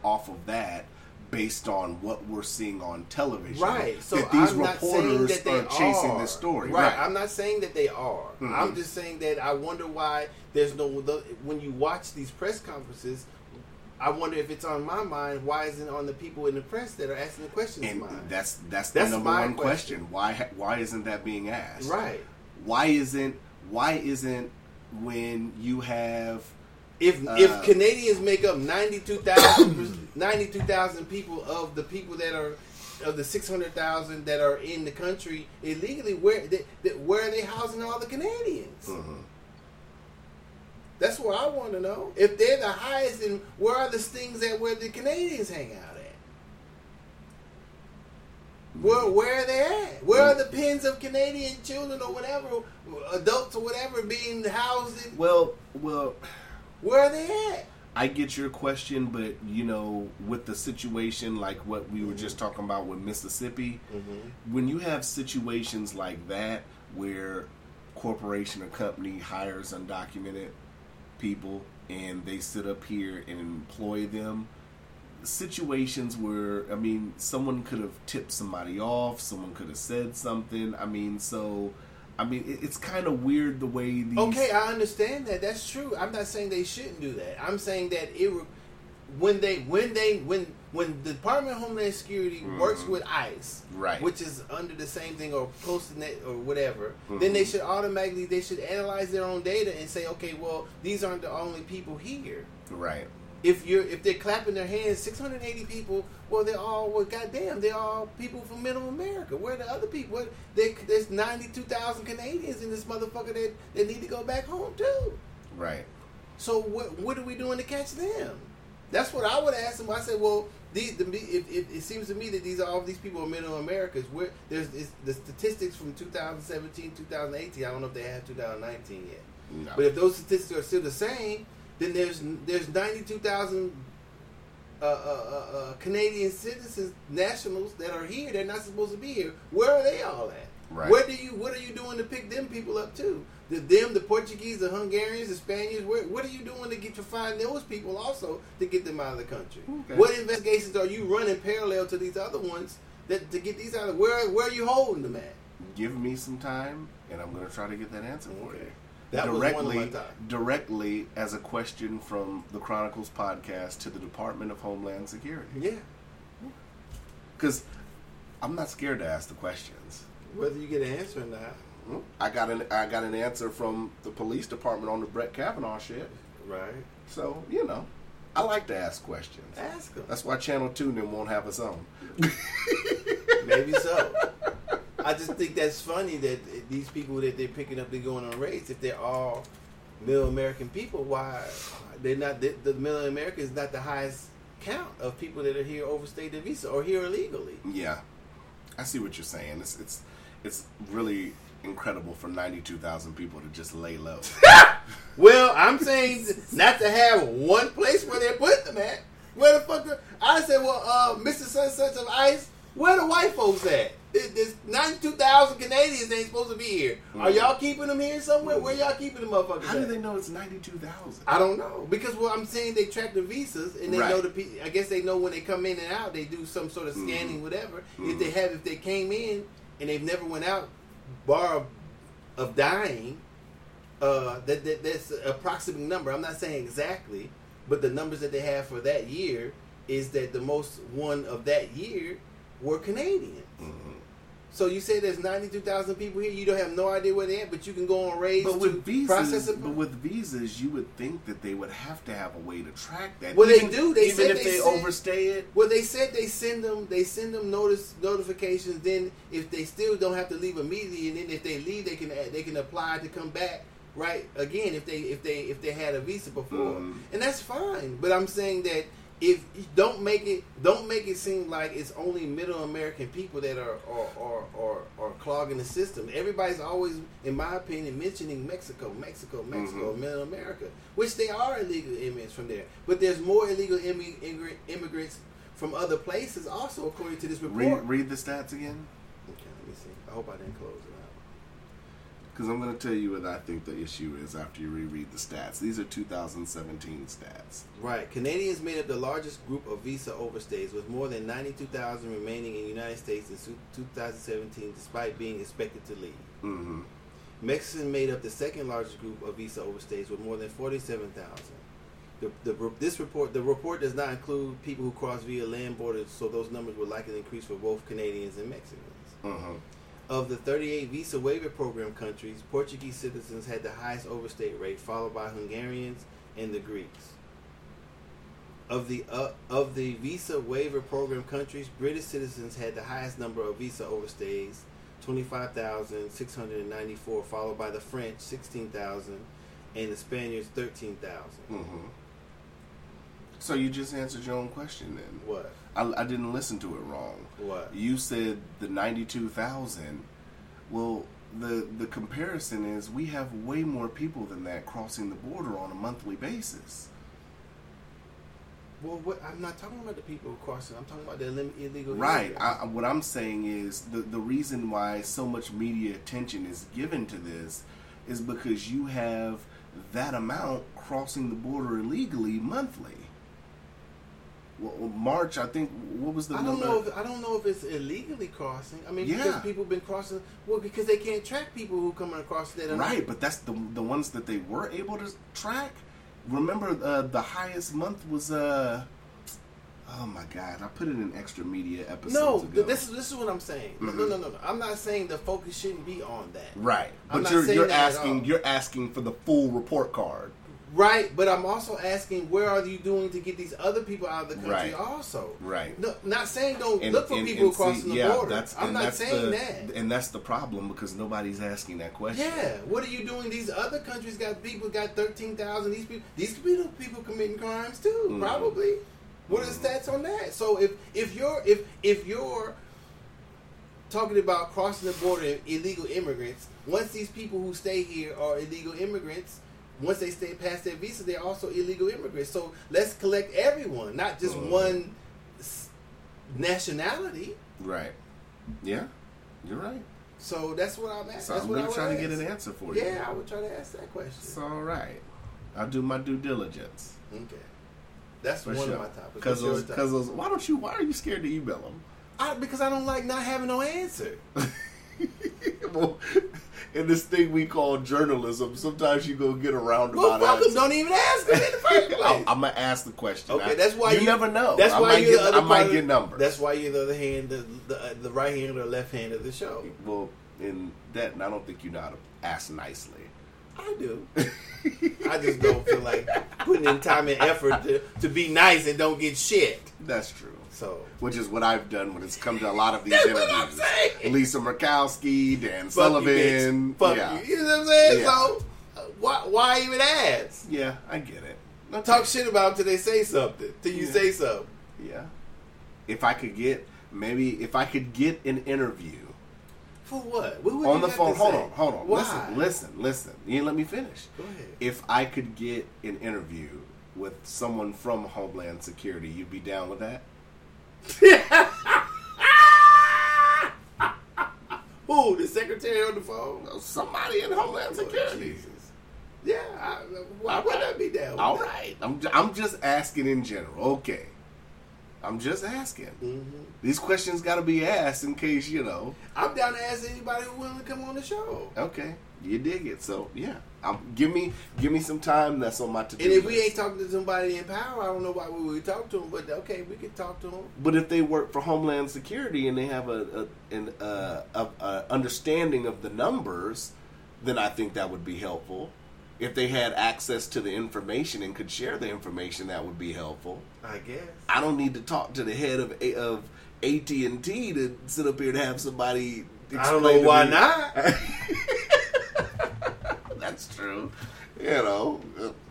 off of that based on what we're seeing on television. Right. So that these I'm not saying reporters that they are chasing are. this story. Right. Right. I'm not saying that they are. Mhm. I'm just saying that I wonder why there's no when you watch these press conferences, I wonder if it's on my mind. Why isn't on the people in the press that are asking the questions? And that's that's, That's the number my one question. question. Why why isn't that being asked? right. Why isn't why isn't when you have If Uh, if Canadians make up 92,000 [COUGHS] 92,000 people of the people that are of the six hundred thousand that are in the country illegally, where they, they, where are they housing all the Canadians? Mhm. That's what I want to know. If they're the highest, then where are the things that where the Canadians hang out at? Where where are they at? Where are the pens of Canadian children or whatever, adults or whatever, being housed in? well well Where are they at? I get your question, but you know, with the situation like what we were just mm-hmm. talking about with Mississippi, mm-hmm. when you have situations like that where corporation or company hires undocumented people and they sit up here and employ them, situations where I mean, someone could have tipped somebody off, someone could have said something. I mean, so I mean, it, it's kind of weird the way these. Okay, I understand that. That's true. I'm not saying they shouldn't do that. I'm saying that it when they when they when when the Department of Homeland Security works mm-hmm. with ICE, Right. which is under the same thing or close to net or whatever, then they mm-hmm. should automatically they should analyze their own data and say, okay, well, these aren't the only people here. right. If you're if they're clapping their hands, 680 people, well, they're all well, goddamn, they're all people from Middle America. Where are the other people? What, they, there's 92,000 Canadians in this motherfucker that, that need to go back home too. Right. So what what are we doing to catch them? That's what I would ask them. I said, well, these the, if, if, it seems to me that these are all these people in Middle Americas. Where there's it's, the statistics from 2017, 2018. I don't know if they have 2019 yet. No. But if those statistics are still the same, then there's there's 92,000 uh, uh, uh, uh, Canadian citizens, nationals that are here. They're not supposed to be here. Where are they all at? Right. Where do you? What are you doing to pick them people up too? The them, the Portuguese, the Hungarians, the Spaniards. Where, what are you doing to get to find those people also to get them out of the country? Okay. What investigations are you running parallel to these other ones that to get these out of? Where where are you holding them at? Give me some time, and I'm going to try to get that answer for you. That directly, directly as a question from the Chronicles podcast to the Department of Homeland Security. Yeah. Because I'm not scared to ask the questions. Whether you get an answer or not. Hmm? I got an I got an answer from the police department on the Brett Kavanaugh shit. Right. So you know, I like to ask questions. Ask them. That's why Channel Two then won't have us on. Maybe so. [LAUGHS] I just think that's funny that these people that they're picking up, they're going on raids. If they're all Middle American people, why they're not? The, the Middle America is not the highest count of people that are here overstayed their visa or here illegally. Yeah, I see what you're saying. It's it's it's really incredible for 92,000 people to just lay low. [LAUGHS] Well, I'm saying not to have one place where they put them at. Where the fuck? are- I said, well, uh, Mr. Such Such of Ice, where the white folks at? There- There's 92,000 Canadians they ain't supposed to be here. Are mm. y'all keeping them here somewhere? Where y'all keeping them motherfuckers How do they know it's 92,000? I don't know because what I'm saying they track the visas and they Right. know the. pe- I guess they know when they come in and out. They do some sort of mm-hmm. scanning, whatever. If mm-hmm. they have, if they came in and they've never went out, bar of, of dying, uh, that, that that's an approximate number. I'm not saying exactly, but the numbers that they have for that year is that the most one of that year were Canadian. Mm-hmm. So you say there's 92,000 people here. You don't have no idea where they're but you can go on raids But with visas, but with visas, you would think that they would have to have a way to track that. Well, they do. They even said if they they, said- overstay it. Well, they said they send them. They send them notice notifications. Then, if they still don't have to leave immediately, and then if they leave, they can they can apply to come back. Right again, if they if they if they had a visa before, Mhm. and that's fine. But I'm saying that if don't make it don't make it seem like it's only Middle American people that are are, are, are, are clogging the system. Everybody's always, in my opinion, mentioning Mexico, Mexico, Mexico, Mhm. Middle America, which they are illegal immigrants from there. But there's more illegal immi- immig- immigrants from other places also, according to this Read, report. read the stats again, Okay, let me see. I hope I didn't close. Because I'm going to tell you what I think the issue is after you reread the stats. These are 2017 stats. Right. Canadians made up the largest group of visa overstays, with more than 92,000 remaining in the United States in 2017, despite being expected to leave. hmm Mexicans made up the second largest group of visa overstays, with more than 47,000. The, the, this report the report does not include people who cross via land borders, so those numbers will likely increase for both Canadians and Mexicans. Mhm. Of the 38 visa waiver program countries, Portuguese citizens had the highest overstay rate, followed by Hungarians and the Greeks. Of the uh, of the visa waiver program countries, British citizens had the highest number of visa overstays, 25,694, followed by the French, 16,000, and the Spaniards, 13,000. Mhm. So you just answered your own question then. What? I, I didn't listen to it wrong. What? You said the ninety-two thousand. Well, the the comparison is we have way more people than that crossing the border on a monthly basis. Well, what, I'm not talking about the people crossing. I'm talking about the illegal. Right. I- what I'm saying is the the reason why so much media attention is given to this is because you have that amount crossing the border illegally monthly. Well, March, I think. What was the I don't number? know. If, I don't know if it's illegally crossing. I mean, because people have been crossing. Well, because they can't track people who come across that. Right, but that's the the ones that they were able to track. Remember, uh, the highest month was uh, oh my god, I put it in extra media episodes No, ago. th- this is this is what I'm saying. No, Mhm. No, no, no, no. I'm not saying the focus shouldn't be on that. right, I'm but not you're you're asking you're asking for the full report card. Right, but I'm also asking, where are you doing to get these other people out of the country? Right. Also, Right. No, not saying don't And- look for and- people and crossing see, the yeah, border. I'm not that's saying the, that. and that's the problem because nobody's asking that question. Yeah, what are you doing? These other countries got people got thirteen thousand. These people, these people, people committing crimes too. Mhm. Probably. What are the stats on that? So if if you're if if you're talking about crossing the border illegal immigrants, once these people who stay here are illegal immigrants, once they stay past their visa, they're also illegal immigrants. So let's collect everyone, not just Mhm. one nationality. Right. Yeah, you're right. So that's what I'm asking. So that's I'm what I gonna would try to get an answer for you. Yeah, I would try to ask that question. It's all right. I'll do my due diligence. Okay. That's For one sure. of my topics. Because those, because those, why don't you? Why are you scared to email them? I, because I don't like not having no answer. [LAUGHS] well, in this thing we call journalism, sometimes you go get a roundabout Well, fuck 'em, answer. Don't even ask them in the first [LAUGHS] place. I'm, gonna ask the question. okay, I- that's why you, you, never know. That's I why might you're get, the other I might get numbers. That's why you're the other hand, the, the, uh, the right hand or left hand of the show. well, in that, and I don't think you know how to ask nicely. I do. [LAUGHS] I just don't feel like putting in time and effort to, to be nice and don't get shit. That's true. So Which is what I've done when it's come to a lot of these That's interviews. what I'm saying. Lisa Murkowski, Dan fuck Sullivan. you. Fuck yeah. you. You know what I'm saying? Yeah. So why why even ask? Yeah, I get it. Okay. Talk shit about them till they say something. Till you Yeah. say something. Yeah. If I could get maybe if I could get an interview For what? What would on the phone. Hold say? on, hold on. Why? Listen, listen, listen. You didn't let me finish. Go ahead. If I could get an interview with someone from Homeland Security, you'd be down with that? [LAUGHS] Who? The secretary on the phone? Oh, somebody in Homeland oh, Security. Jesus. Yeah. I, why would I be that? right. I'm, I'm just asking in general. Okay. I'm just asking. Mhm. These questions got to be asked in case, you know. I'm down to ask anybody who willing to come on the show. Okay. You dig it. So, yeah. Um, give me give me some time. That's on my to-do And if we ain't talking to somebody in power, I don't know why we would talk to them. But okay, we could talk to them. But if they work for Homeland Security and they have a, a an uh, a, a understanding of the numbers, then I think that would be helpful. If they had access to the information and could share the information, that would be helpful. I guess. I don't need to talk to the head of of AT and T to sit up here and have somebody. I don't know to why me- not. [LAUGHS] That's true. You know.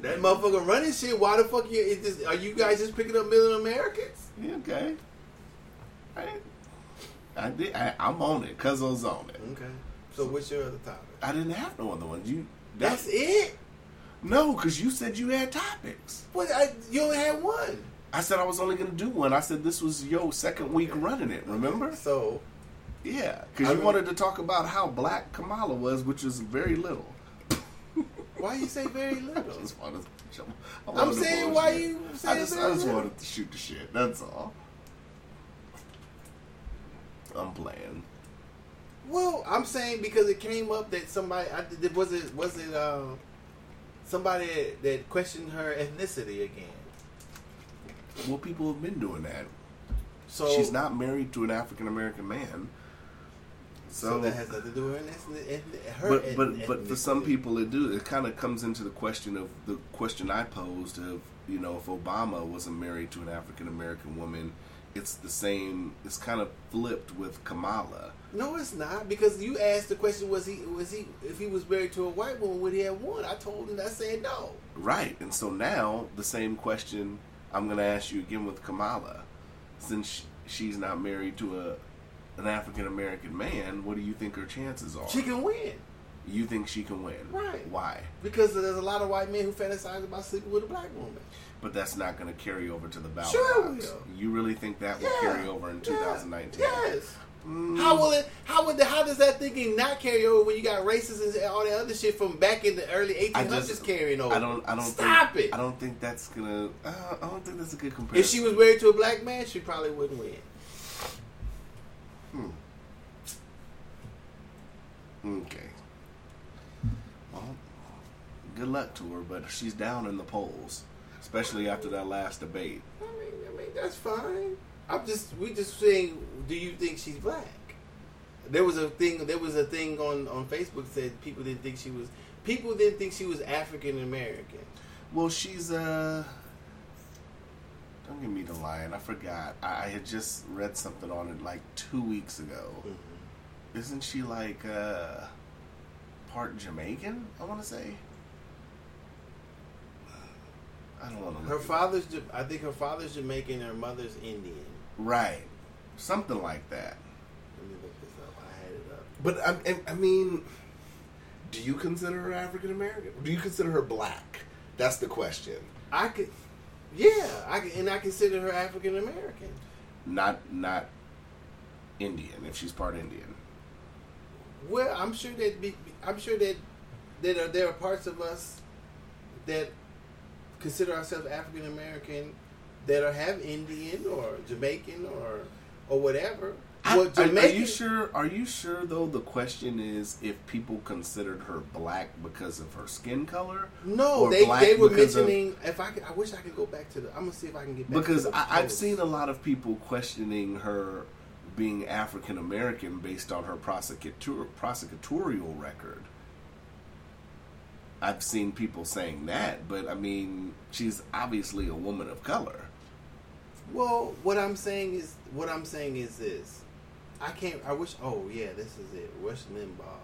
That motherfucker running shit. Why the fuck you? Is this, are you guys just picking up million Americans? yeah, Okay. I, I did. I, I'm on it. Cuz I was on it. Okay. So what's your other topic? I didn't have no other ones. You. That's it. No, because you said you had topics. What? I, you only had one. I said I was only going to do one. I said this was your second week running it. Remember? So Yeah, because I you mean- wanted to talk about how black Kamala was, which is very little. why you say very [LAUGHS] I little? just wanted. To, I I'm saying why bullshit. you I saying just, I just little? wanted to shoot the shit. That's all. I'm playing. Well, I'm saying because it came up that somebody I was it was it uh somebody that, questioned her ethnicity again. Well, people have been doing that. So She's not married to an African American man. So, So, that has nothing to do with her. ethnic- ethnic- her but but but for some people it do. It kind of comes into the question of the question I posed of you know if Obama wasn't married to an African American woman, it's the same. It's kind of flipped with Kamala. No, it's not because you asked the question: Was he was he if he was married to a white woman would he have won? I told him I said no. Right, and so now the same question I'm going to ask you again with Kamala, since she's not married to a an African American man, what do you think her chances are? She can win You think she can win? Right. Why? because there's a lot of white men who fantasize about sleeping with a black woman. But that's not going to carry over to the ballot Sure box. will. You really think that will Yeah. carry over in Yeah. 2019? Yes. Mm. How will it? How would? The, how does that thinking not carry over when you got racists and all that other shit from back in the early 1800s carrying over? I don't. I don't. Stop think, it. I don't think that's gonna. Uh, I don't think that's a good comparison. If she was married to a black man, she probably wouldn't win. Hmm. Okay. Well, good luck to her, but she's down in the polls, especially after that last debate. I mean, I mean that's fine. I'm just we just saying. Do you think she's black? There was a thing. There was a thing on on Facebook said people didn't think she was. People didn't think she was African American. Well, she's uh. Don't give me the line. I forgot. I, I had just read something on it like two weeks ago. Isn't she like uh part Jamaican? I want to say. I don't want to. Her father's. I think her father's Jamaican. Her mother's Indian. Right, something like that. Let me look this up. I had it up. But I, I mean, do you consider her African American? Do you consider her black? That's the question. I could. Yeah, I could, and I consider her African American. Not not Indian. If she's part Indian. Well, I'm sure that be, I'm sure that that are, there are parts of us that consider ourselves African American that are have Indian or Jamaican or or whatever. I- well, are- are, you sure? Are you sure though? The question is if people considered her black because of her skin color. No, they they were because of- mentioning. If I could, I wish I could go back to the. I'm gonna see if I can get back because to the I, I've seen a lot of people questioning her being African American based on her prosecutor, prosecutorial record. I've seen people saying that, but I mean, she's obviously a woman of color. Well, what I'm saying is what I'm saying is this. I can't. I wish. Oh yeah, this is it. Rush Limbaugh.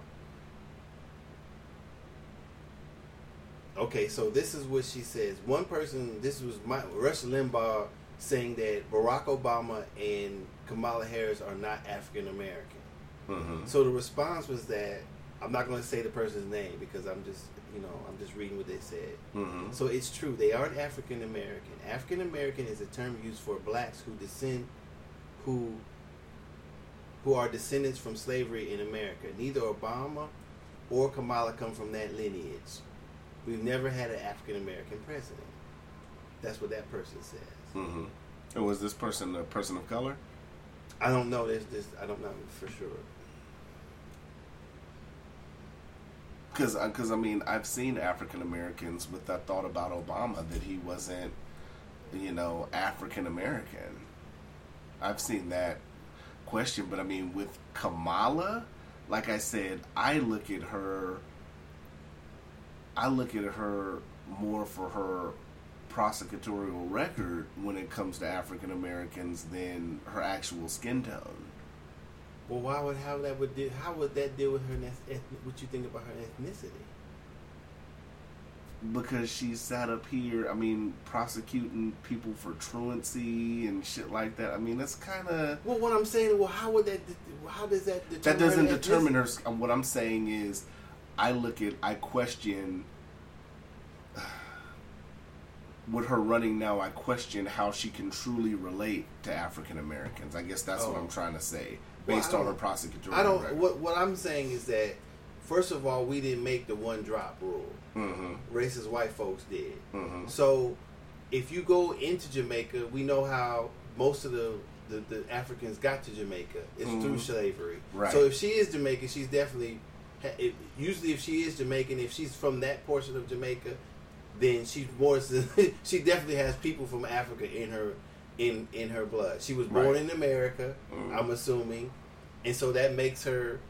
Okay, so this is what she says. One person. This was my Rush Limbaugh saying that Barack Obama and Kamala Harris are not African American. Mm-hmm. So the response was that I'm not going to say the person's name because I'm just you know I'm just reading what they said. Mm-hmm. So it's true. They aren't African American. African American is a term used for blacks who descend, who, who are descendants from slavery in America. Neither Obama or Kamala come from that lineage. We've never had an African American president. That's what that person says. Mm-hmm. And was this person a person of color? I don't know. There's this. I don't know for sure. Because, because uh, I mean, I've seen African Americans with that thought about Obama that he wasn't, you know, African American. I've seen that question, but I mean, with Kamala, like I said, I look at her. I look at her more for her prosecutorial record when it comes to African Americans than her actual skin tone. Well, why would how that would deal, how would that deal with her what you think about her ethnicity? because she sat up here. I mean, prosecuting people for truancy and shit like that. I mean, that's kind of Well, what I'm saying, well, how would that? How does that determine? that doesn't her determine her. What I'm saying is, I look at, I question. [SIGHS] With her running now, I question how she can truly relate to African Americans. I guess that's what Oh. I'm trying to say, based I on her don't- prosecutorial I don't. record. What What I'm saying is that first of all, we didn't make the one drop rule. hmm Racist white folks did. hmm So, if you go into Jamaica, we know how most of the the, the Africans got to Jamaica. It's Mhm. through slavery. Right. So if she is Jamaican, she's definitely. usually, if she is Jamaican, if she's from that portion of Jamaica, then she's more. [LAUGHS] she definitely has people from Africa in her in in her blood. She was born Right. in America, Mhm. I'm assuming, and so that makes her,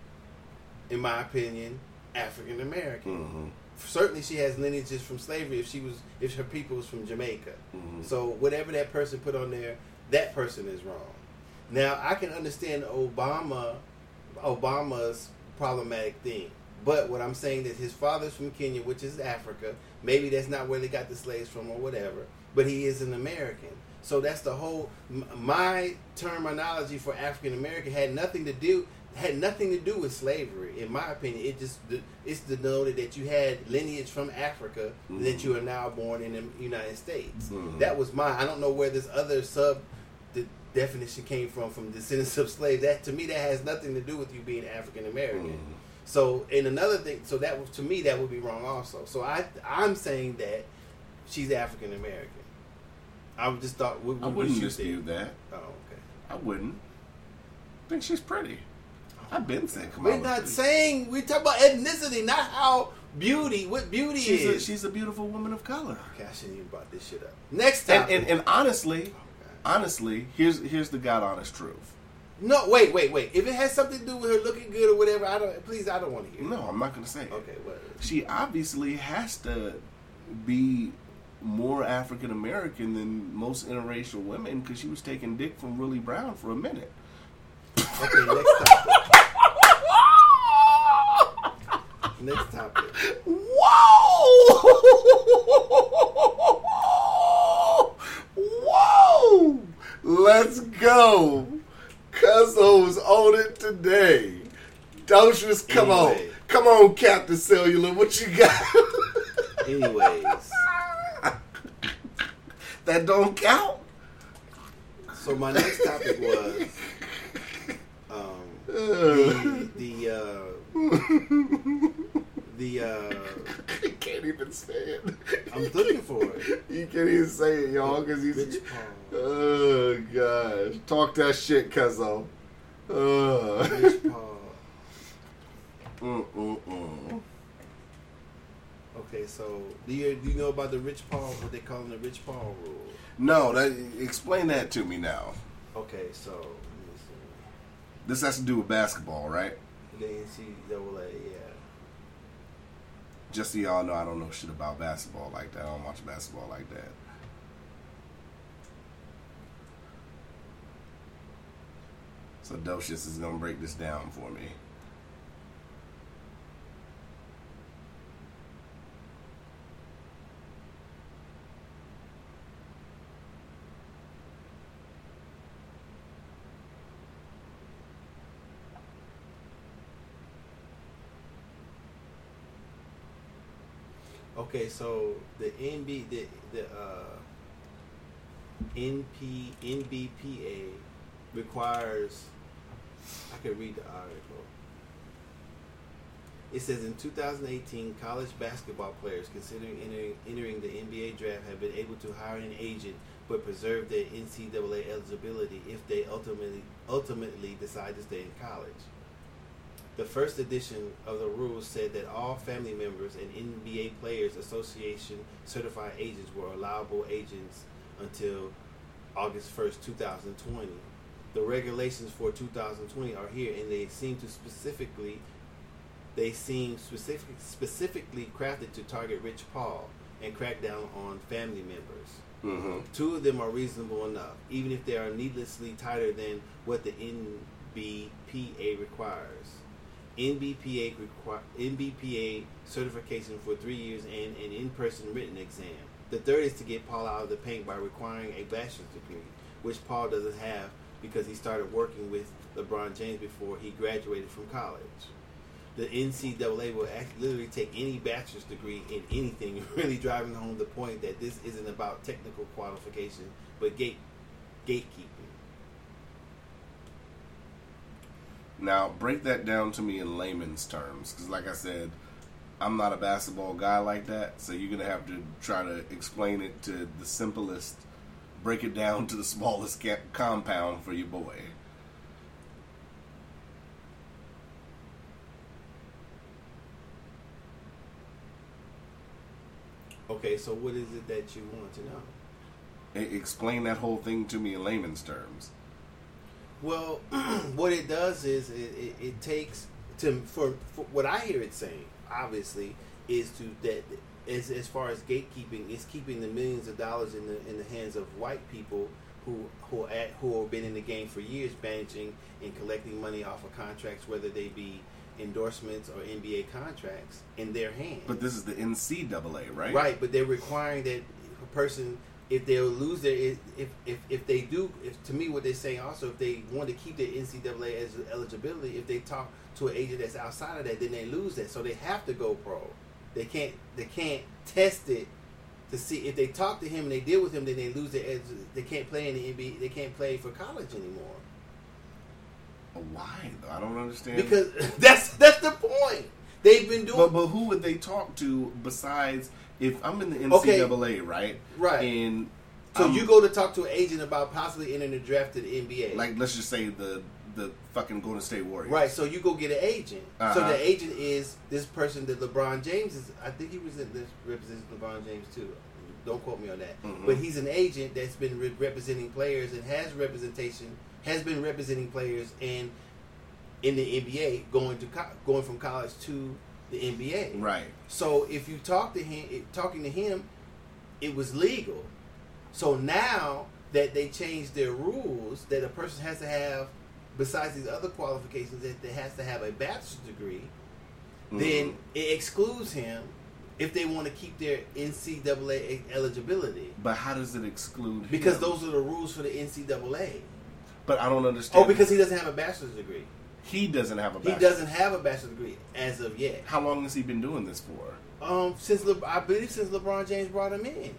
in my opinion, African American. Mm-hmm. Certainly, she has lineages from slavery. If she was, if her people was from Jamaica, Mhm. so whatever that person put on there, that person is wrong. Now I can understand Obama, Obama's problematic thing, but what I'm saying is his father's from Kenya, which is Africa. Maybe that's not where they got the slaves from or whatever, but he is an American. So that's the whole. My terminology for African American had nothing to do had nothing to do with slavery. In my opinion, it just it's denoted that you had lineage from Africa that you are now born in the United States. Mhm. That was mine. I don't know where this other sub the definition came from from descendants of slaves. That to me that has nothing to do with you being African American. Mhm. So and another thing, so that was to me that would be wrong also. So I I'm saying that she's African American. I just thought. What, I wouldn't dispute that. Oh, okay. I wouldn't. I think she's pretty. I've been saying, come We're not saying we're talking about ethnicity, not how beauty. What beauty She's a, is. she's a beautiful woman of color. okay, I shouldn't even brought this shit up. Next And, and and honestly, oh, Okay. honestly, here's here's the god honest truth. No, wait, wait, wait. If it has something to do with her looking good or whatever, I don't. Please, I don't want to hear. it. No, I'm not gonna say it. Okay, whatever. She obviously has to be more African American than most interracial women because she was taking dick from Willie Brown for a minute. Okay, next topic. Next topic. Whoa! Whoa! Let's go. Cuzzo's on it today. Docious, come Anyway. on. Come on, Captain Cellular. What you got? Anyways, that don't count? so my next topic was um, the the uh, the uh, [LAUGHS] you can't even say it. I'm looking for it. You can't even say it, y'all, because he's. Rich Paul. Oh, gosh. Talk that shit, Cuzzo. Uh. Rich Paul. Mm-mm-mm. Okay, so do you do you know about the Rich Paul? What they call the Rich Paul rule? No, that, explain that to me now. Okay, so let me see. This has to do with basketball, right? The NCAA, yeah. Just so y'all know, I don't know shit about basketball like that. I don't watch basketball like that. So Docious is gonna break this down for me. Okay, so the NB the the uh, NP NBPA requires. I can read the article. It says in 2018, college basketball players considering entering, entering the NBA draft have been able to hire an agent but preserve their NCAA eligibility if they ultimately ultimately decide to stay in college. The first edition of the rules said that all family members and NBA Players Association certified agents were allowable agents until August 1st, 2020. The regulations for 2020 are here and they seem to specifically they seem specific, specifically crafted to target Rich Paul and crack down on family members. Mm-hmm. Two of them are reasonable enough, even if they are needlessly tighter than what the NBPA requires. NBPA NBPA certification for three years and an in-person written exam. The third is to get Paul out of the paint by requiring a bachelor's degree, which Paul doesn't have because he started working with LeBron James before he graduated from college. The NCAA will act, literally take any bachelor's degree in anything, [LAUGHS] really driving home the point that this isn't about technical qualification, but gate gatekeeping. Now, break that down to me in layman's terms, because like I said, I'm not a basketball guy like that, so you're gonna have to try to explain it to the simplest, break it down [LAUGHS] to the smallest ca- compound for your boy. Okay, so what is it that you want to know? Explain that whole thing to me in layman's terms. Well, [CLEARS THROAT] what it does is it, it, it takes to for, for what I hear it saying. Obviously, is to that as as far as gatekeeping, is keeping the millions of dollars in the in the hands of white people who who at, who have been in the game for years, managing and collecting money off of contracts, whether they be endorsements or NBA contracts, in their hands. But this is the NCAA, right? Right, but they're requiring that a person, if they'll lose their, if if if they do, if to me what they say also, if they want to keep their NCAA as eligibility, if they talk to an agent that's outside of that, then they lose that. So they have to go pro. They can't they can't test it to see if they talk to him and they deal with him, then they lose their edge. They can't play in the NBA. They can't play for college anymore Why? I don't understand. because [LAUGHS] that's that's the point. They've been doing. but, but who would they talk to besides if I'm in the Okay. NCAA, right? Right. And so you go to talk to an agent about possibly entering the draft to the NBA. like let's just say the the fucking Golden State Warriors. Right, so you go get an agent. So Uh-huh. the agent is this person that LeBron James is. I think he was in this represents LeBron James too. Don't quote me on that. Mhm. But he's an agent that's been re- representing players and has representation has been representing players and in the NBA going to co- going from college to the NBA. Right. So if you talk to him, talking to him, it was legal. So now that they changed their rules, that a person has to have, besides these other qualifications, that they has to have a bachelor's degree, then Mhm. it excludes him if they want to keep their NCAA eligibility. But how does it exclude? Because him? those are the rules for the NCAA. But I don't understand. Oh, because he doesn't have a bachelor's degree. He doesn't have a. He doesn't have a bachelor's degree as of yet. How long has he been doing this for? Um, since Le- I believe since LeBron James brought him in,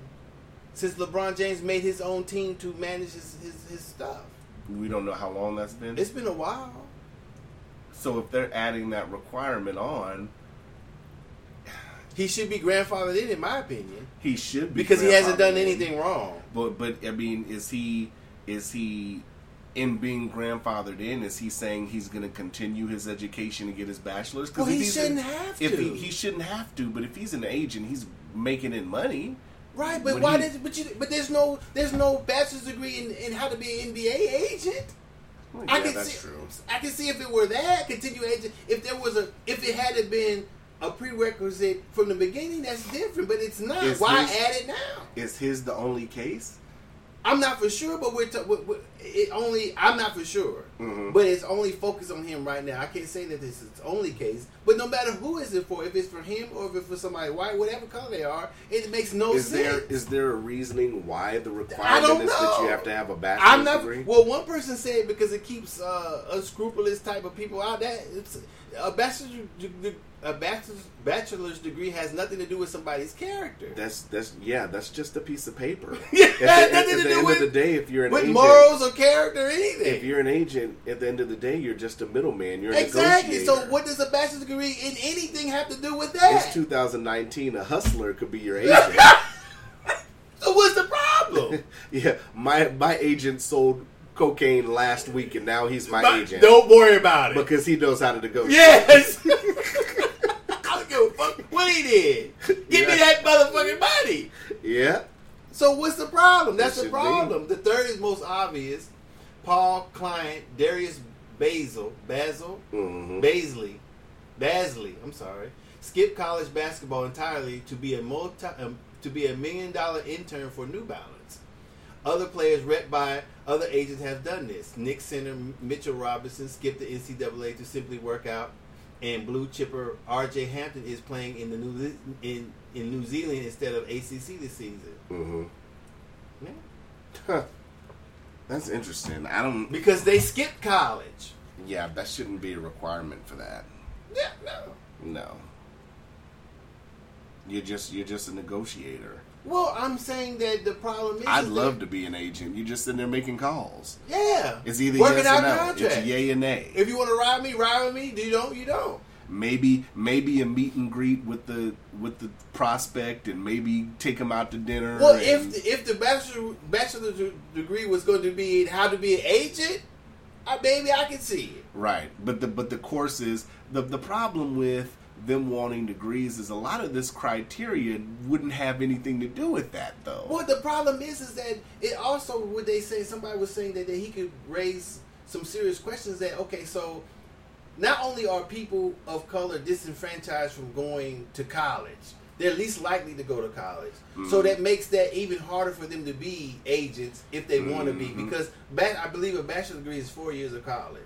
since LeBron James made his own team to manage his his, his stuff, We don't know how long that's been. it's been a while. so if they're adding that requirement on, He should be grandfathered in, in my opinion, he should be because he hasn't done anything wrong. But but I mean, is he is he in being grandfathered in? Is he saying he's going to continue his education and get his bachelor's? Well, he shouldn't an- have If to. he, he shouldn't have to, but if he's an agent, he's making in money. Right, but why he- did but you but there's no there's no bachelor's degree in, in how to be an NBA agent. Well, I can that's see true. I can see if it were that continue agent if there was a if it had been a prerequisite from the beginning that's different, but it's not. Is why his- add it now? Is his the only case? I'm not for sure, but we're, t- we we it only. I'm not for sure, Mhm. but it's only focused on him right now. I can't say that this is its only case, but no matter who is it for, if it's for him or if it's for somebody white, whatever color they are, it makes no Is sense. there is there a reasoning why the requirement is that you have to have a bachelor's I'm not. degree? Well, one person said because it keeps uh, unscrupulous type of people out. That it's a bachelor's a bachelor's bachelor's degree has nothing to do with somebody's character. That's that's yeah, that's just a piece of paper. [LAUGHS] Yeah, at the, at nothing the to end do of with- the day, if you're an with agent, morals or character or anything. if you're an agent, at the end of the day, you're just a middleman. You're a Exactly. So what does a bachelor's degree in anything have to do with that? It's 2019. A hustler could be your [LAUGHS] agent. so what's the problem? [LAUGHS] yeah, my my agent sold cocaine last week, and now he's my agent Don't worry about it. because he knows how to negotiate. yes. I don't give a fuck what he did. Give me Yeah. that motherfucking money. Yeah. So what's the problem? That's That the should be. problem. The third is most obvious. Paul client Darius Basil Basil hmm Baisley Bazley. I'm sorry. Skip college basketball entirely to be a multi um, to be a million dollar intern for New Balance. Other players rep by other agents have done this. Knicks Center Mitchell Robinson skipped the NCAA to simply work out, and blue chipper R.J. Hampton is playing in the New in in New Zealand instead of ACC this season. hmm Yeah. Huh. That's interesting. I don't. Because they skipped college. Yeah, that shouldn't be a requirement for that. Yeah, no. No. You're just you're just a negotiator. Well, I'm saying that the problem is. I'd love to be an agent. You're just sitting there making calls. Yeah. It's either Working yes out or no. contracts. It's yay or nay. If you want to ride me, ride with me. Do you don't? You don't. maybe maybe a meet and greet with the with the prospect, and maybe take them out to dinner. Well, if the, if the bachelor bachelor's degree was going to be how to be an agent, I maybe I can see it. Right, but the but the courses the the problem with them wanting degrees is a lot of this criteria wouldn't have anything to do with that though. Well, the problem is, is that it also would they say somebody was saying that, that he could raise some serious questions. That okay, so not only are people of color disenfranchised from going to college, they're least likely to go to college. So mm-hmm. that makes that even harder for them to be agents if they want to be. Mm-hmm. Because I believe a bachelor's degree is four years of college.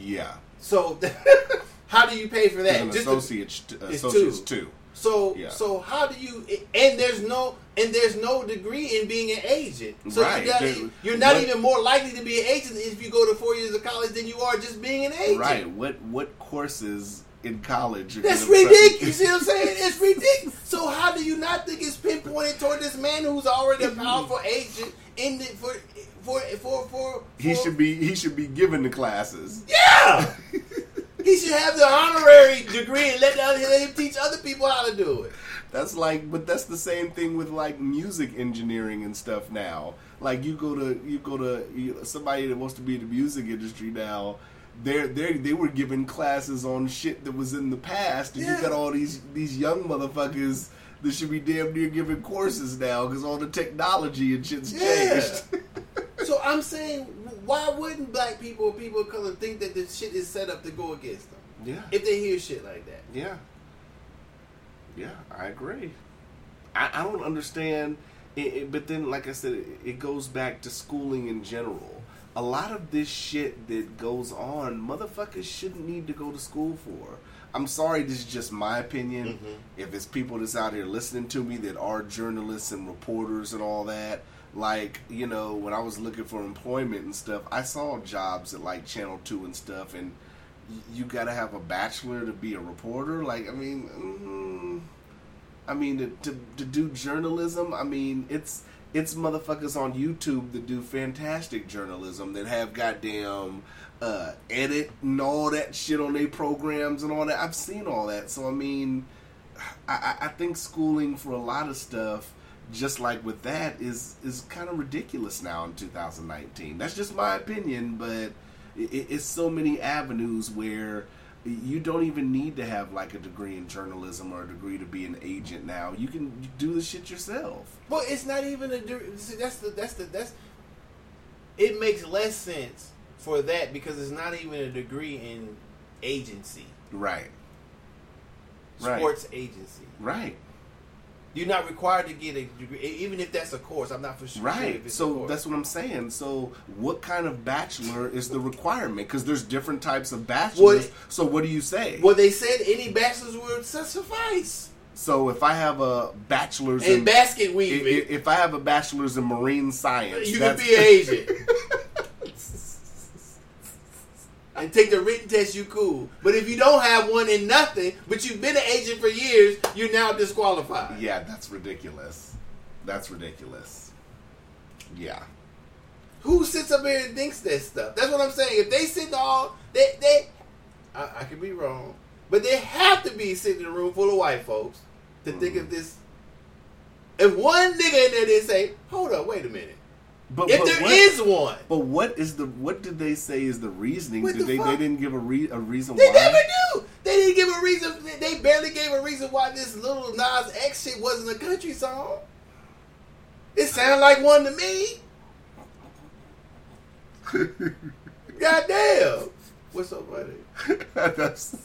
Yeah. So [LAUGHS] do you pay for that? An Just to- associate's, t- it's associate's two. So Yeah. so how do you and there's no and there's no degree in being an agent. So Right. you're not, There- you're not what- even more likely to be an agent if you go to four years of college than you are just being an agent. Right. What what courses in college? are That's ridiculous. You see what I'm saying? It's ridiculous. So how do you not think it's pinpointed toward this man who's already a powerful agent in the, for for for for? He should be he should be given the classes. Yeah. [LAUGHS] he should have the honorary degree and let, the let him teach other people how to do it. That's like, but that's the same thing with like music engineering and stuff now. Like you go to you go to you, somebody that wants to be in the music industry now. They're they they were given classes on shit that was in the past, and Yeah. you got all these these young motherfuckers that should be damn near giving courses now because all the technology and shit's Yeah. changed. [LAUGHS] So I'm saying, why wouldn't black people or people of color think that this shit is set up to go against them yeah, if they hear shit like that? yeah, yeah. I agree. I, I don't understand, it, it, but then, like I said, it, it goes back to schooling in general. A lot of this shit that goes on, motherfuckers shouldn't need to go to school for. I'm sorry, this is just my opinion. Mm-hmm. If it's people that's out here listening to me that are journalists and reporters and all that, like, you know, when I was looking for employment and stuff, I saw jobs at like Channel 2 and stuff, and you gotta have a bachelor to be a reporter. Like, I mean, mm, I mean, to, to, to do journalism, I mean, it's it's motherfuckers on YouTube that do fantastic journalism that have goddamn uh, edit and all that shit on their programs and all that. I've seen all that, so I mean, I- I think schooling for a lot of stuff, just like with that, is is kind of ridiculous now in 2019. That's just my opinion, but it, it's so many avenues where you don't even need to have like a degree in journalism or a degree to be an agent now. You can do the shit yourself. Well, it's not even a. see, That's the. That's the. That's. It makes less sense for that because it's not even a degree in agency, Right. Right. sports agency. Right. You're not required to get a degree, even if that's a course. I'm not for sure. Right. If So that's what I'm saying. So what kind of bachelor is the requirement? Because there's different types of bachelors. What- so what do you say? Well, they said any bachelor's would suffice. So if I have a bachelor's And in basket weaving, i- if I have a bachelor's in marine science, you that's- be an agent. [LAUGHS] and take the written test, you cool. But if you don't have one in nothing, but you've been an agent for years, you're now disqualified. yeah, that's ridiculous. That's ridiculous. Yeah. Who sits up here and thinks that stuff? That's what I'm saying. If they sit all, they they, I, I could be wrong, but they have to be sitting in a room full of white folks to think Mm-hmm. of this. If one nigga in there didn't say, "Hold up, wait a minute," But if but there what- is one, But what is the what did they say is the reasoning? What Did the they fuck? they didn't give a re, a reason They why? never do. They didn't give a reason. They barely gave a reason why this Lil Nas X shit wasn't a country song. It sounded like one to me. [LAUGHS] Goddamn. What's so funny? That's,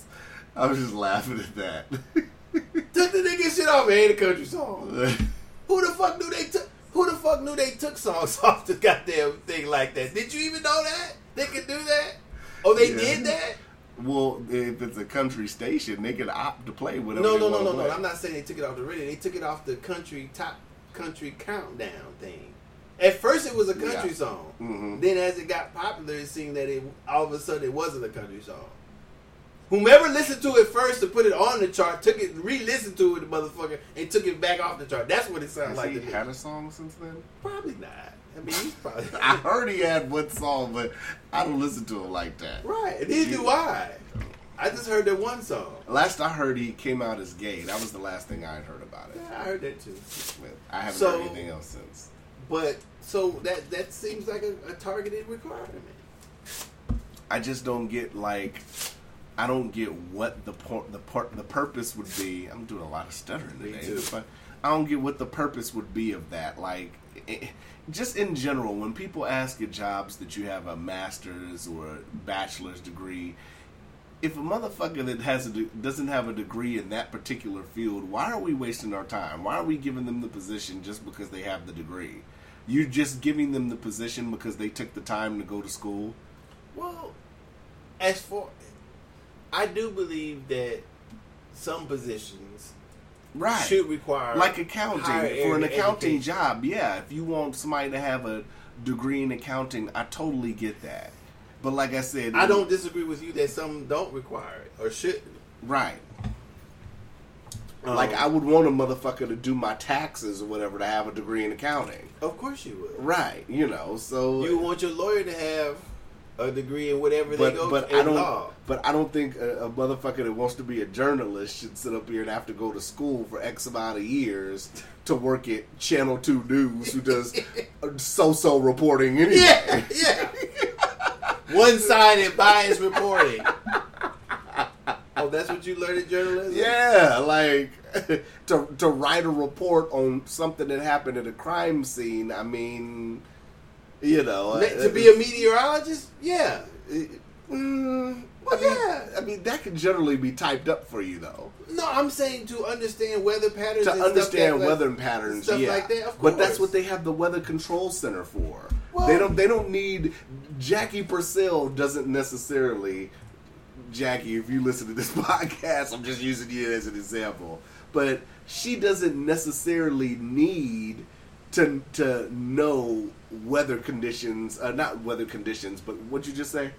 I was just laughing at that. Took the nigga shit off. It ain't a country song. [LAUGHS] Who the fuck do they took? Who the fuck knew they took songs [LAUGHS] off the goddamn thing like that? Did you even know that they could do that? Oh, they Yeah. did that? well, if it's a country station, they can opt to play whatever. No, they no, no, wanna no, no. I'm not saying they took it off the radio. They took it off the country top country countdown thing. At first, it was a country Yeah. song. Mhm. Then, as it got popular, it seemed that it all of a sudden it wasn't a country song. Whomever listened to it first to put it on the chart took it, re-listened to it, the motherfucker, and took it back off the chart. That's what it sounds Has like he had a song since then? Probably not. I mean, he's probably [LAUGHS] I heard he had one song, but I don't listen to him like that. right. And neither do I. I just heard that one song. Last I heard, he came out as gay. That was the last thing I had heard about it. Yeah, I heard that too. I haven't So- heard anything else since. But so that that seems like a, a targeted requirement. I just don't get like I don't get what the por- the part the purpose would be. I'm doing a lot of stuttering Me today, too. but I don't get what the purpose would be of that. Like, eh, just in general, when people ask at jobs that you have a master's or a bachelor's degree, if a motherfucker that has a de- doesn't have a degree in that particular field, why are we wasting our time? Why are we giving them the position just because they have the degree? You're just giving them the position because they took the time to go to school. Well, as for, I do believe that some positions Right. should require like accounting for an accounting education. job yeah if you want somebody to have a degree in accounting i totally get that but like i said I don't disagree with you that some don't require it or shouldn't. right Um, like i would want a motherfucker to do my taxes or whatever to have a degree in accounting of course you would. right you know so You want your lawyer to have a degree in whatever but they go but I don't law. but I don't think a, a motherfucker that wants to be a journalist should sit up here and have to go to school for X amount of years to work at Channel Two News, who does [LAUGHS] so-so reporting anyway. Yeah, [LAUGHS] yeah. One-sided bias reporting. Oh, that's what you learned in journalism. Yeah, like [LAUGHS] to to write a report on something that happened at a crime scene. I mean, you know, to be a meteorologist. Yeah. Mm, Well, yeah. I mean that can generally be typed up for you though. No, I'm saying to understand weather patterns. to and stuff understand that- weather patterns, stuff yeah. like that. Of But that's what they have the weather control center for. Well- they don't. They don't need Jackie Purcell. Doesn't necessarily. Jackie, if you listen to this [LAUGHS] podcast, I'm just using you as an example. But she doesn't necessarily need to to know weather conditions. Uh, not weather conditions, but what'd you just say?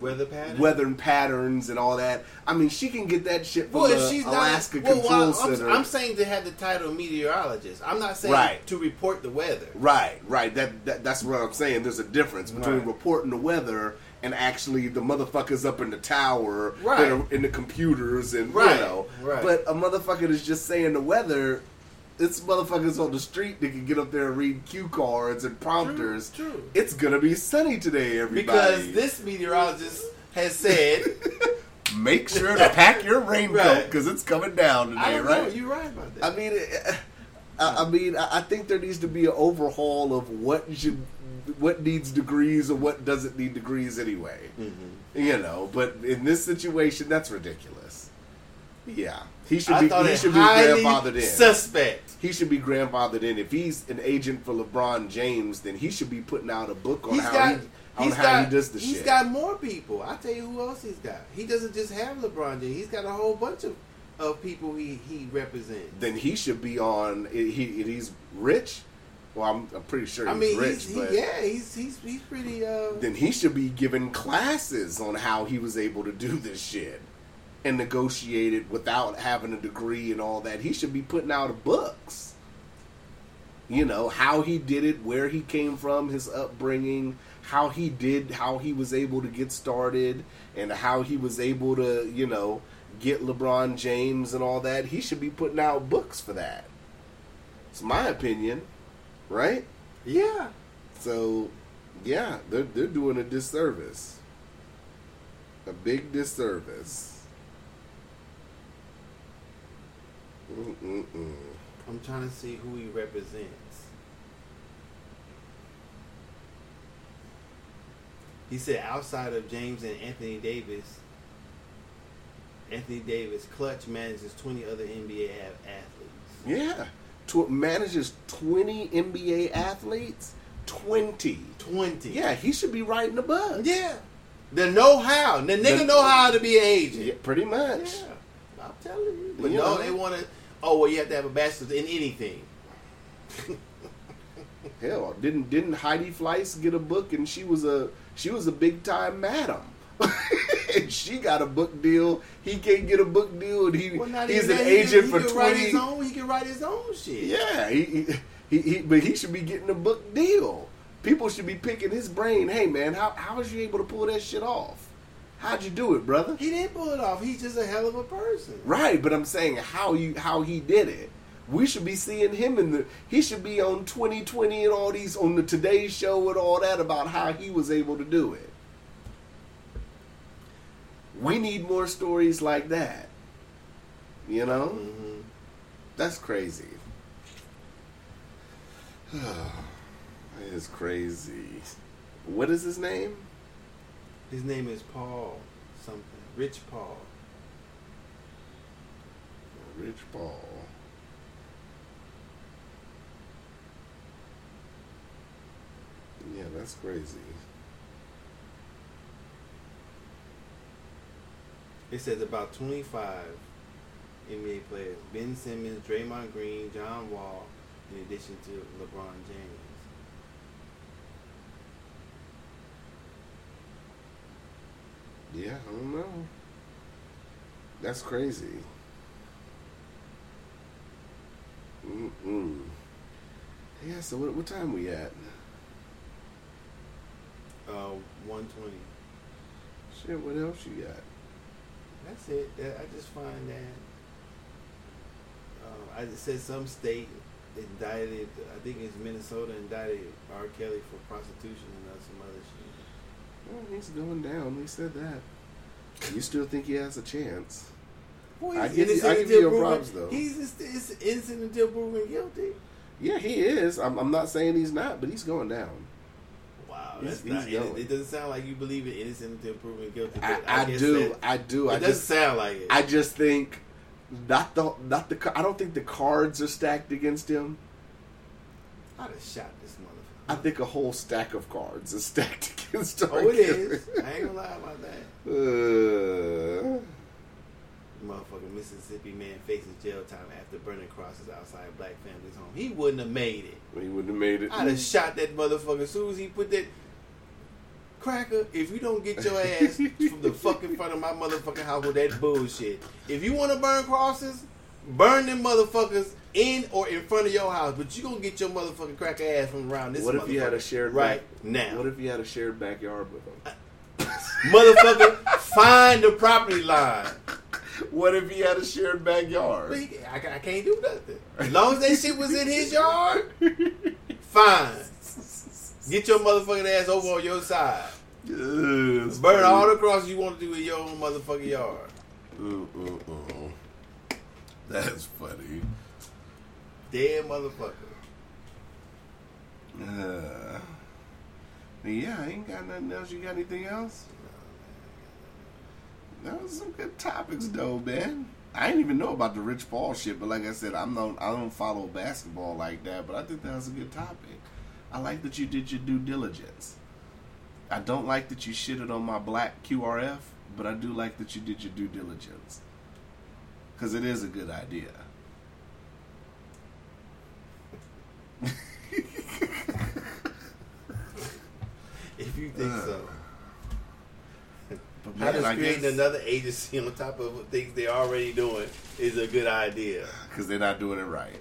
weather patterns. Weather patterns and all that. I mean, she can get that shit from Well, the she's Alaska not, well, Control well, Center. I'm, I'm saying to have the title meteorologist. I'm not saying Right. to report the weather. Right, right. That, that that's what I'm saying. There's a difference between Right. reporting the weather and actually the motherfuckers up in the tower Right. that are in the computers and Right, you know. right. But a motherfucker that's just saying the weather. It's motherfuckers on the street that can get up there and read cue cards and prompters. True, true. It's gonna be sunny today, everybody. Because this meteorologist has said, [LAUGHS] make sure to pack your [LAUGHS] raincoat Right. because it's coming down today, right? know, you're right about that. I mean, I, I mean, I I think there needs to be an overhaul of what should, what needs degrees and what doesn't need degrees anyway. Mm-hmm. You know, but in this situation, that's ridiculous. Yeah, he should I be. thought He should be grandfathered in. suspect. he should be grandfathered in. If he's an agent for LeBron James, then he should be putting out a book on He's how got, he on he's how got, he does the he's shit. got more people. I'll tell you who else he's got. He doesn't just have LeBron James. He's got a whole bunch of, of people he, he represents. then he should be on. He, he he's rich. Well, I'm, I'm pretty sure I he's mean, rich, he's, he, yeah, he's he's he's pretty. Uh, then he should be giving classes on how he was able to do this shit and negotiate it without having a degree and all that. He should be putting out books. You know, how he did it, where he came from, his upbringing, how he did, how he was able to get started, and how he was able to, you know, get LeBron James and all that. He should be putting out books for that. It's my opinion, right? yeah, So, yeah, they're they're doing a disservice, a big disservice. Mm-mm-mm. I'm trying to see who he represents. He said outside of James and Anthony Davis, Anthony Davis Klutch manages 20 other NBA athletes. Yeah, Tw- manages twenty NBA athletes. Twenty. 20. Yeah, he should be writing a book. Yeah. The know how. The nigga The- know how to be an agent. Yeah, pretty much. Yeah. I'm telling you. But You no, know. they want to. Oh, well, you have to have a bachelor's in anything. Hell, didn't didn't Heidi Fleiss get a book and she was a she was a big time madam. [LAUGHS] and she got a book deal. He can't get a book deal, and he Well, he's an that. He agent can- for he can Write his own, he can write his own shit. Yeah, he, he, he, he, but he should be getting a book deal. People should be picking his brain. Hey, man, how how was you able to pull that shit off? How'd you do it, brother? He didn't pull it off. He's just a hell of a person. Right, but I'm saying how you how he did it. We should be seeing him in the. He should be on 2020 and all these on the Today Show and all that about how he was able to do it. We need more stories like that. You know? hmm That's crazy. [SIGHS] that is crazy. What is his name? His name is Paul something. Rich Paul. Rich Paul. Yeah, that's crazy. It says about 25 NBA players: Ben Simmons, Draymond Green, John Wall, in addition to LeBron James. Yeah, I don't know. That's crazy. Mm-mm. Yeah, so what, what time we at? Uh, 120. Shit, what else you got? That's it. I just find that. Uh, I just said some state indicted. I think it's Minnesota indicted R. Kelly for prostitution and uh, some other shit. Well, he's going down. He said that. You still think he has a chance? Boy, I he's give you- innocent I give until you your proven- props, though. He's just, it's innocent until proven guilty. Yeah, he is. I'm, I'm not saying he's not, but he's going down. Wow, He's- that's he's not. It, going. it doesn't sound like you believe in innocent until proven guilty. I, but I, do. that- I do. it I doesn't just sound like it. I just think not the not the. I don't think the cards are stacked against him. I'd have shot this I think a whole stack of cards is [LAUGHS] stacked against. Oh, it is. I ain't gonna lie about that. Uh, Motherfucking Mississippi man faces jail time after burning crosses outside black family's home. He wouldn't have made it. he wouldn't have made it. I'd have shot that motherfucker as soon as he put that cracker. If you don't get your ass [LAUGHS] from the fucking front of my motherfucking house with that bullshit, if you want to burn crosses, burn them motherfuckers in or in front of your house. But you gonna get your motherfucking cracker ass from around this. What if you had a shared right back- now? What if you had a shared backyard with him? [LAUGHS] motherfucker find the property line? What if he had a shared backyard? I, I can't do nothing. As long as that shit was in his yard, fine. Get your motherfucking ass over on your side. Yes, Burn all the crosses you want to do in your own motherfucking yard. Ooh, ooh, ooh. That's funny. Dead motherfucker. Uh, yeah, I ain't got nothing else. You got anything else? That was some good topics, though, man. I didn't even know about the Rich Paul shit, but like I said, I'm not. I don't follow basketball like that. But I think that was a good topic. I like that you did your due diligence. I don't like that you shitted on my black QRF, but I do like that you did your due diligence because it is a good idea. [LAUGHS] If you think so. Uh. [LAUGHS] But How does I creating guess- another agency on top of things they're already doing is a good idea. [LAUGHS] because they're not doing it right.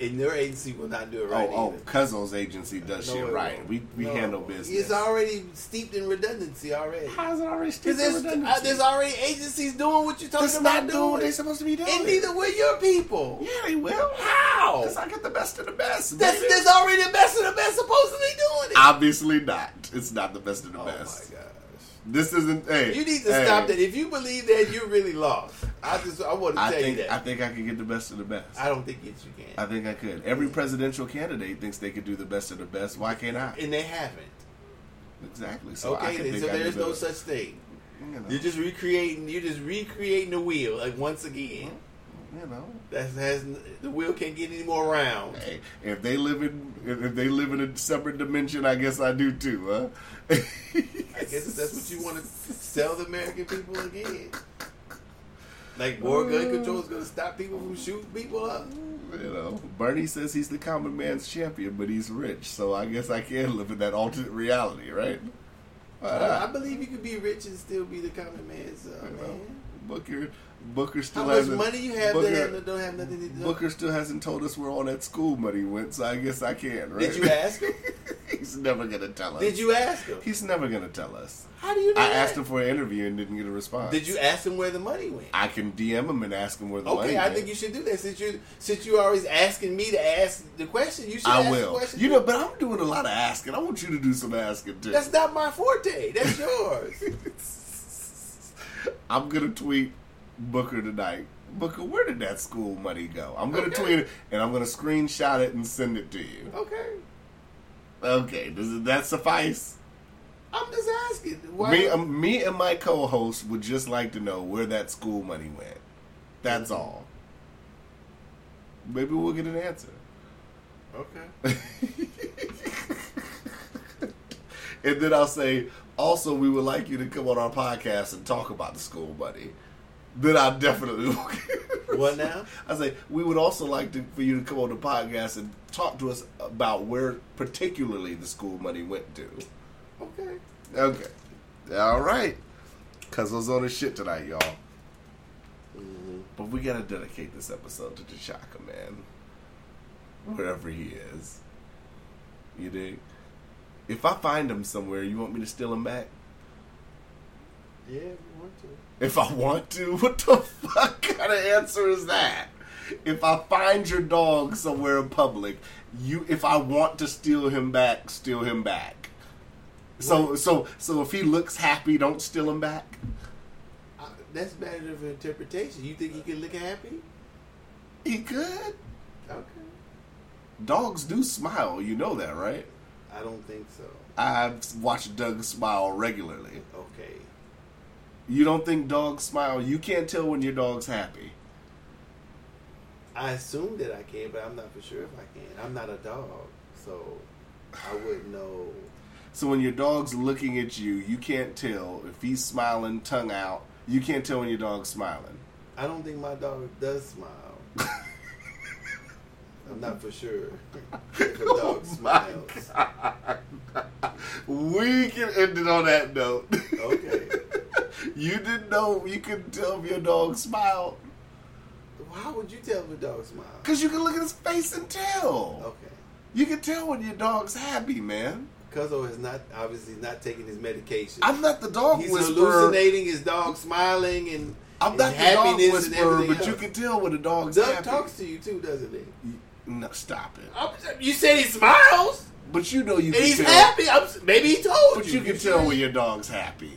And their agency will not do it right oh, either. oh, Cuzzo's agency does No, shit right. We we No. handle business. It's already steeped in redundancy already. How is it already still there's, uh, there's already agencies doing what you're talking That's about not doing what they're supposed to be doing. And neither will your people. Yeah, they will. How? Because I get the best of the best. That's, baby. that's already the best of the best supposedly doing it. Obviously not. It's not the best of the oh best. my gosh. This isn't. Hey, You need to hey, stop that. If you believe that, you're really lost. I just I want to I tell think you that. I think I could get the best of the best. I don't think that you can. I think I could. Every presidential candidate thinks they could do the best of the best. Why can't I? and they haven't. Exactly. So okay, could then, think so there's no such thing. You know, You're just recreating. You're just recreating the wheel like once again. Mm-hmm. You know. That has the wheel can't get any more round. Hey, if they live in if, if they live in a separate dimension, I guess I do too, huh? I guess if that's what you want to sell the American people again. Like more gun uh. control is going to stop people from shooting people up. You know, Bernie says he's the common man's champion, but he's rich, so I guess I can live in that alternate reality, right? I not? believe you could be rich and still be the common man's uh, know, man. Booker, Booker still How much hasn't. money you have Booker, that don't have nothing to do? Booker still hasn't told us where all that school money went, so I guess I can, right? Did you ask him? [LAUGHS] [LAUGHS] he's never gonna tell us. Did you ask him? He's never gonna tell us. How do you know I that? asked him for an interview and didn't get a response. Did you ask him where the money went? I can DM him and ask him where the money Okay, I went. think you should do that since you since you're always asking me to ask the question. You should. I ask The will. You too. know, but I'm doing a lot of asking. I want you to do some asking too. that's not my forte. That's [LAUGHS] yours. I'm gonna tweet Booker tonight. Booker, where did that school money go? I'm gonna Okay. tweet it and I'm gonna screenshot it and send it to you. Okay. Okay, does that suffice? I'm just asking. Why? Me, um, me and my co-host would just like to know where that school money went. That's all. Maybe we'll get an answer. okay. [LAUGHS] and then I'll say, also, we would like you to come on our podcast and talk about the school money. Then I definitely will. What now? I say we would also like to, for you to come on the podcast and talk to us about where particularly the school money went to. Okay. Okay, all right. Cause I was on his shit tonight, y'all. Mm-hmm. But we gotta dedicate this episode to T'Chaka, man. Wherever he is. You dig? If I find him somewhere, you want me to steal him back? Yeah, if you want to. If I want to? [LAUGHS] What the fuck kind of answer is that? If I find your dog somewhere in public, you if I want to steal him back, steal him back. So so so if he looks happy, don't steal him back? Uh, that's matter of interpretation. You think he can look happy? He could. Okay. Dogs do smile, you know that, right? I don't think so. I've watched Doug smile regularly. Okay. You don't think dogs smile? You can't tell when your dog's happy. I assume that I can, but I'm not for sure if I can. I'm not a dog, so I wouldn't know. So when your dog's looking at you, you can't tell if he's smiling, tongue out. You can't tell when your dog's smiling. I don't think my dog does smile. [LAUGHS] I'm not for sure if a oh dog smiles. We can end it on that note. Okay. [LAUGHS] you didn't know you could tell if your dog smiled How would you tell if a dog smiles? because you can look at his face and tell. Okay. You can tell when your dog's happy, man. Cuzzo is not obviously not taking his medication. I'm not the dog He's whisperer. hallucinating his dog smiling and, I'm and not the dog whisperer, but you can tell when the dog's Doug happy. talks to you too, doesn't he? No, stop it. I'm- You said he smiles But you know you and can he's tell. happy. I'm, maybe he told But you. you can sure tell he- when your dog's happy.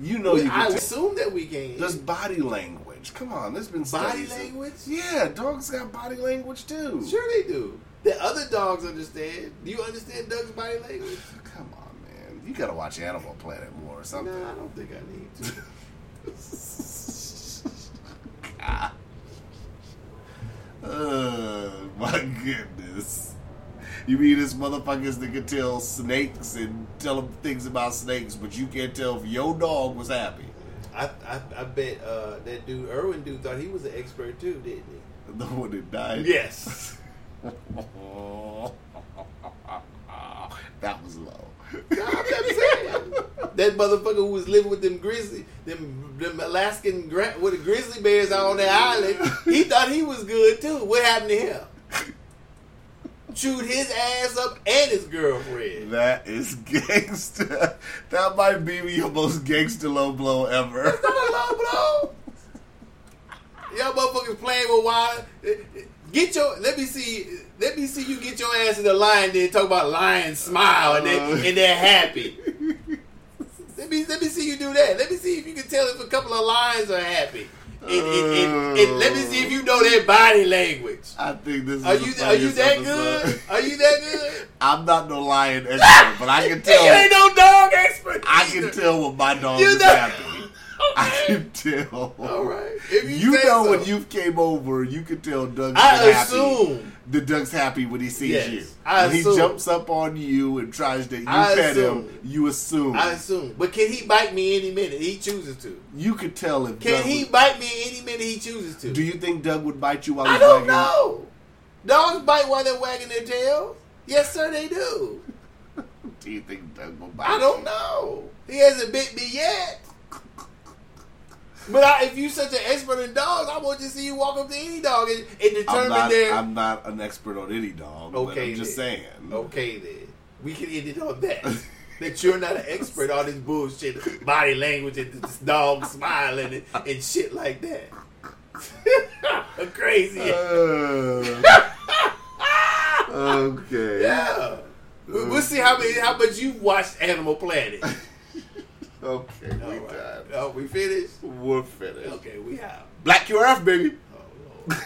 You know Well, you I tell. assume that we can. Just body language. Come on, there's been body studies. language. Yeah, dogs got body language too. Sure they do. The other dogs understand. Do you understand Doug's body language? [SIGHS] Come on, man. You gotta watch Animal Planet more or No, something. I don't think I need to. [LAUGHS] Oh my goodness. You mean this motherfuckers that can tell snakes and tell them things about snakes, but you can't tell if your dog was happy. I, I I bet uh, that dude Irwin dude thought he was an expert too, didn't he? [LAUGHS] The one that died. Yes. [LAUGHS] that was low. That motherfucker who was living with them grizzly, them, them Alaskan gra- with the grizzly bears out on the island, he thought he was good too. What happened to him? Chewed his ass up and his girlfriend. That is [LAUGHS] gangster. That might be your most gangster low blow ever. That's not a low blow. Y'all motherfuckers playing with water. Get your let me see let me see you get your ass in the line. then talk about lion smile and they uh. and they're happy. Let me let me see you do that. Let me see if you can tell if a couple of lions are happy. And, and, and, let me see if you know their body language. I think this is Are you are you that episode. good? Are you that good? [LAUGHS] I'm not no lion [LAUGHS] expert, but I can tell. You ain't no dog expert. I can tell when my dog You is know- happy. [LAUGHS] I can tell. All right. If you You know so. when you came over, you can tell Doug's I been happy. Assume. The Doug's happy when he sees Yes, you. I when he jumps up on you and tries to you I pet assume. him, you assume. I assume. But can he bite me any minute? He chooses to. you could tell if Can Doug he would- bite me any minute he chooses to? Do you think Doug would bite you while I he's don't wagging? know. Dogs bite while they're wagging their tails. Yes, sir, they do. [LAUGHS] Do you think Doug will bite I don't know. He hasn't bit me yet. But I, if you're such an expert in dogs, I want to see you walk up to any dog and, and I'm determine not, their. I'm not an expert on any dog, Okay, I'm just then. saying. Okay, then we can end it on that. that you're not an expert on this bullshit, body language, and this dog smiling and, and shit like that. [LAUGHS] Crazy. Uh, [LAUGHS] okay. Yeah. We- We'll see how many, how much you've watched Animal Planet. Okay, we right. done. Oh, we finished? We're finished. Okay, we have Black QRF, baby. Oh,